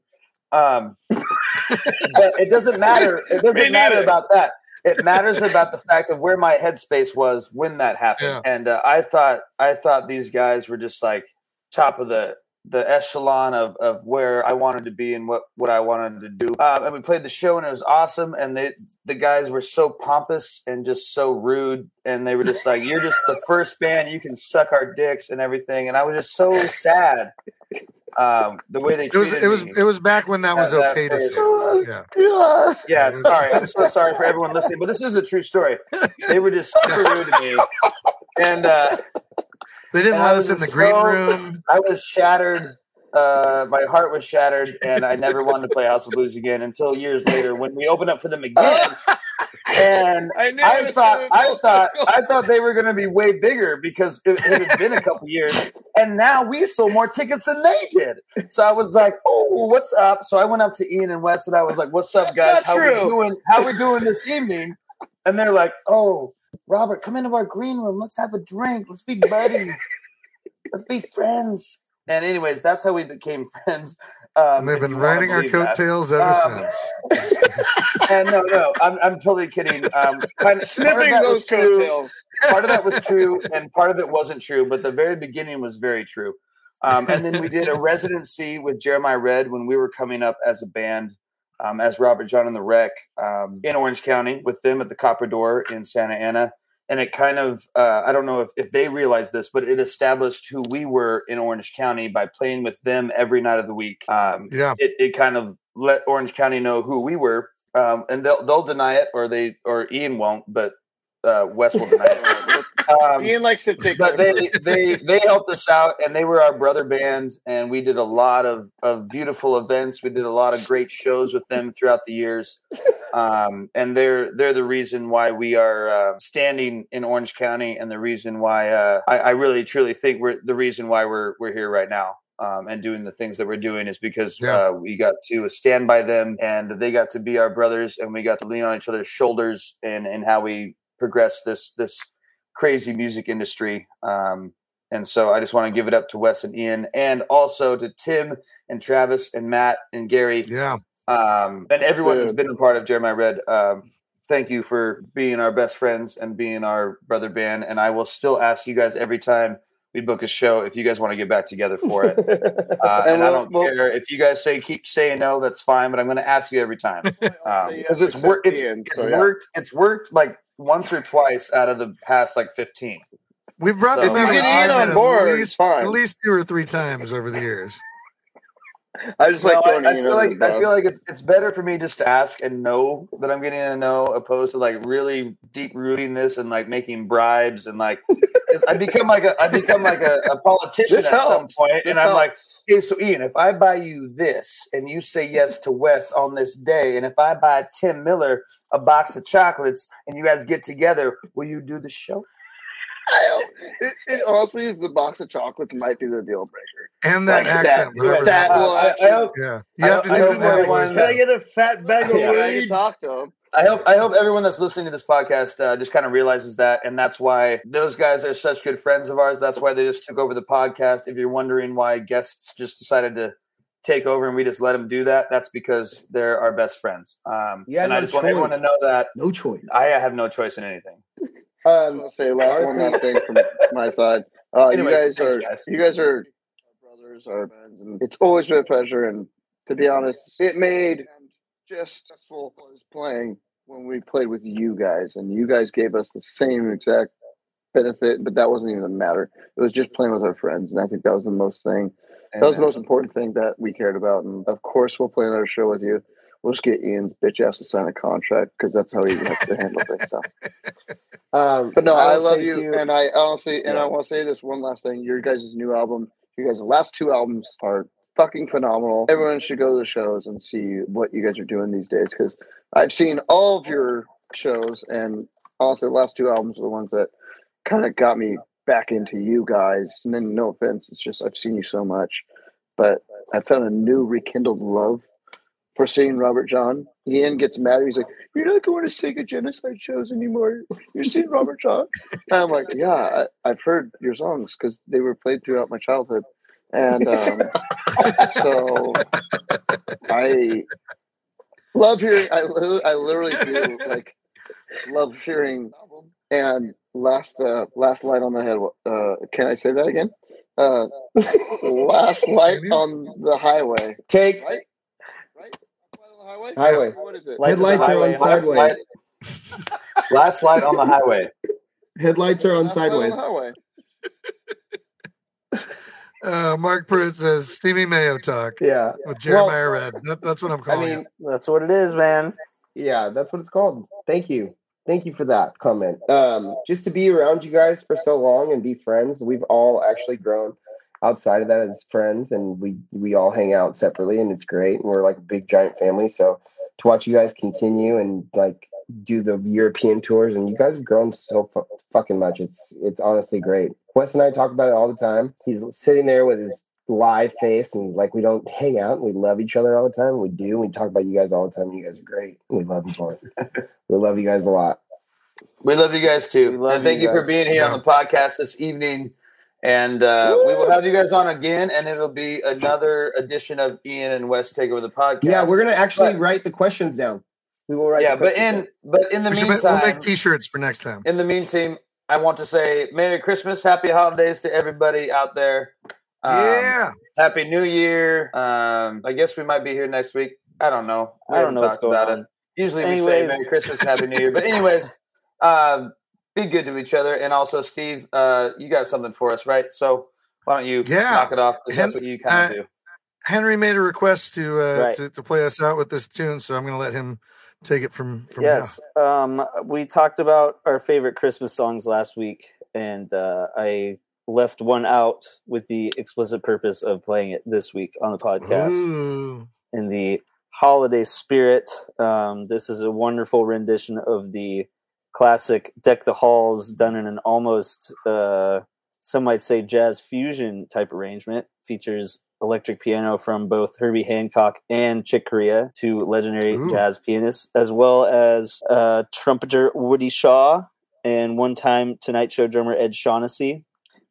Um, but it doesn't matter. It doesn't matter about that. It matters about the fact of where my headspace was when that happened. Yeah. And uh, I thought, I thought these guys were just like top of the the echelon of, of where I wanted to be and what, what I wanted to do. Um, and we played the show and it was awesome. And they, the guys were so pompous and just so rude. And they were just like, you're just the first band. You can suck our dicks and everything. And I was just so sad. Um, the way they It was it was me. it was back when that was that okay to say. Yeah. God. Yeah, sorry. I'm so sorry for everyone listening, but this is a true story. They were just super rude to me. And uh, They didn't And let us in the green room. I was shattered. Uh, my heart was shattered, and I never wanted to play House of Blues again until years later when we opened up for them again. And I knew I thought, I thought, circle. I thought they were going to be way bigger because it, it had been a couple years, and now we sold more tickets than they did. So I was like, "Oh, what's up?" So I went up to Ian and Wes, and I was like, "What's up, guys? Not How we true. doing? How we doing this evening?" And they're like, "Oh, Robert, come into our green room. Let's have a drink. Let's be buddies. Let's be friends." And anyways, that's how we became friends. Um, And they've been riding our believe that. coattails ever Um, since. And no, no, I'm, I'm totally kidding. Um, kind of, part of snipping that those was true coattails. part of that was true and part of it wasn't true but the very beginning was very true um, and then we did a residency with jeramiah red when we were coming up as a band um, as robert jon and the wreck um, in orange county with them at the copper door in santa ana. And it kind of uh, i don't know if, if they realized this but it established who we were in orange county by playing with them every night of the week. Um, Yeah. it, it kind of let orange county know who we were. Um, and they'll, they'll deny it or they or ian won't but uh, wes will deny it um, Ian likes to take but they, they they helped us out and they were our brother band and we did a lot of, of beautiful events. We did a lot of great shows with them throughout the years. Um, and they're they're the reason why we are uh, standing in orange county and the reason why uh, I, I really truly think we're the reason why we're we're here right now um, and doing the things that we're doing is because Yeah. uh, we got to stand by them and they got to be our brothers and we got to lean on each other's shoulders and and how we progress this this crazy music industry. Um, and so I just want to give it up to Wes and Ian and also to Tim and Travis and Matt and Gary Yeah. um, and everyone who's Dude. been a part of Jeramiah Red. Um, thank you for being our best friends and being our brother band. And I will still ask you guys every time we'd book a show if you guys want to get back together for it. Uh, And and I we'll- don't we'll- care if you guys say keep saying no, that's fine. But I'm going to ask you every time I'll because yes, it's worked. It's, Ian, it's so, yeah. worked. It's worked like once or twice out of the past like 15. We've brought So- them in If we get Ian on at board, least, fine. at least two or three times over the years. I just Well, like throwing I, I feel like I feel like it's it's better for me just to ask and know that I'm getting a no, opposed to like really deep rooting this and like making bribes and like I become like a I become like a, a politician This at some point, This and I'm like, helps. hey, so Ian, if I buy you this and you say yes to Wes on this day, and if I buy Tim Miller a box of chocolates and you guys get together, will you do the show? I- it, it honestly is the box of chocolates might be the deal breaker. And that Like accent, whatever that that will I- I actually- hope- Yeah, you I have to I do hope it that everyone- Can I get a fat bag of Yeah, I weed? can talk to him. I hope I hope everyone that's listening to this podcast uh, just kind of realizes that, and that's why those guys are such good friends of ours. That's why they just took over the podcast. If you're wondering why guests just decided to take over and we just let them do that, that's because they're our best friends. Um, You had and I no just want everyone to know that No choice. I have no choice in anything. I'm Um, gonna say last one last thing from my side. Uh, Anyways, you guys thanks, are guys. you guys are our brothers, our friends, and it's always been a pleasure. And to be honest, it made just successful as playing when we played with you guys, and you guys gave us the same exact benefit, but that wasn't even the matter. It was just playing with our friends, and I think that was the most thing. That was the most important thing that we cared about. And of course, we'll play another show with you. We'll just get Ian's bitch ass to sign a contract because that's how he has to handle things. So. um, But no, I, will love you, too- and I honestly, and Yeah. I want to say this one last thing: your guys' new album, you guys' last two albums are fucking phenomenal. Everyone should go to the shows and see what you guys are doing these days because I've seen all of your shows, and honestly, the last two albums are the ones that kind of got me back into you guys. And then, no offense, it's just I've seen you so much, but I found a new rekindled love for seeing Robert Jon. Ian gets mad. He's like, "You're not going to Sega Genocide shows anymore. You're seeing Robert Jon." And I'm like, "Yeah, I, I've heard your songs because they were played throughout my childhood." And um, so I love hearing. I, I literally do like love hearing. And last uh, last light on the head. Uh, can I say that again? Uh, last light on the highway. take Right? Right? Light on the highway. highway. What is it? Headlights are on sideways. Last light on the highway. Headlights are on Last light sideways. Uh, Mark Pruitt says Stevie Mayo talk Yeah, with Jeramiah Red. That, that's what I'm calling. I mean, it. That's what it is, man. yeah, that's what it's called. Thank you. Thank you for that comment. Um, just to be around you guys for so long and be friends, we've all actually grown outside of that as friends, and we we all hang out separately, and it's great. And we're like a big giant family. So to watch you guys continue and like do the European tours, and you guys have grown so fu- fucking much. It's it's honestly great. Wes and I talk about it all the time. He's sitting there with his live face and like we don't hang out and we love each other all the time. We do. We talk about you guys all the time. You guys are great. We love you both. we love you guys a lot. We love you guys too. We love and thank you you, for being here on the podcast this evening. And uh, we will have you guys on again, and it'll be another edition of Ian and Wes take over the podcast. Yeah, we're gonna actually But- write the questions down. We will write. yeah, but questions in but in the We should ma- meantime, we'll make T-shirts for next time. in the meantime, I want to say Merry Christmas, Happy Holidays to everybody out there. Um, yeah, Happy New Year. Um, I guess we might be here next week. I don't know. We I don't know what's going about on. it. Usually we say Merry Christmas, Happy New Year. But anyways, um, be good to each other. And also, Steve, uh, you got something for us, right? So why don't you Yeah. knock it off? Hen- that's what you kind of uh, do. Henry made a request to uh, Right. to, to play us out with this tune, so I'm going to let him take it from from yes. Um, we talked about our favorite Christmas songs last week, and uh, I left one out with the explicit purpose of playing it this week on the podcast. Ooh. in the holiday spirit. Um, this is a wonderful rendition of the classic "Deck the Halls," done in an almost, uh, some might say, jazz fusion type arrangement. Features electric piano from both Herbie Hancock and Chick Corea, two legendary Ooh. jazz pianists, as well as uh, trumpeter Woody Shaw and one-time Tonight Show drummer Ed Shaughnessy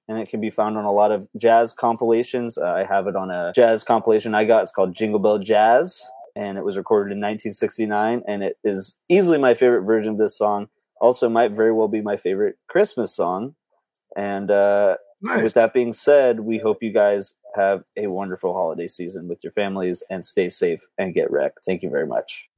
and it can be found on a lot of jazz compilations. Uh, I have it on a jazz compilation I got. It's called Jingle Bell Jazz, and it was recorded in 1969. And it is easily my favorite version of this song. Also, might very well be my favorite Christmas song. And uh, Nice. With that being said, we hope you guys have a wonderful holiday season with your families and stay safe and get wrecked. Thank you very much.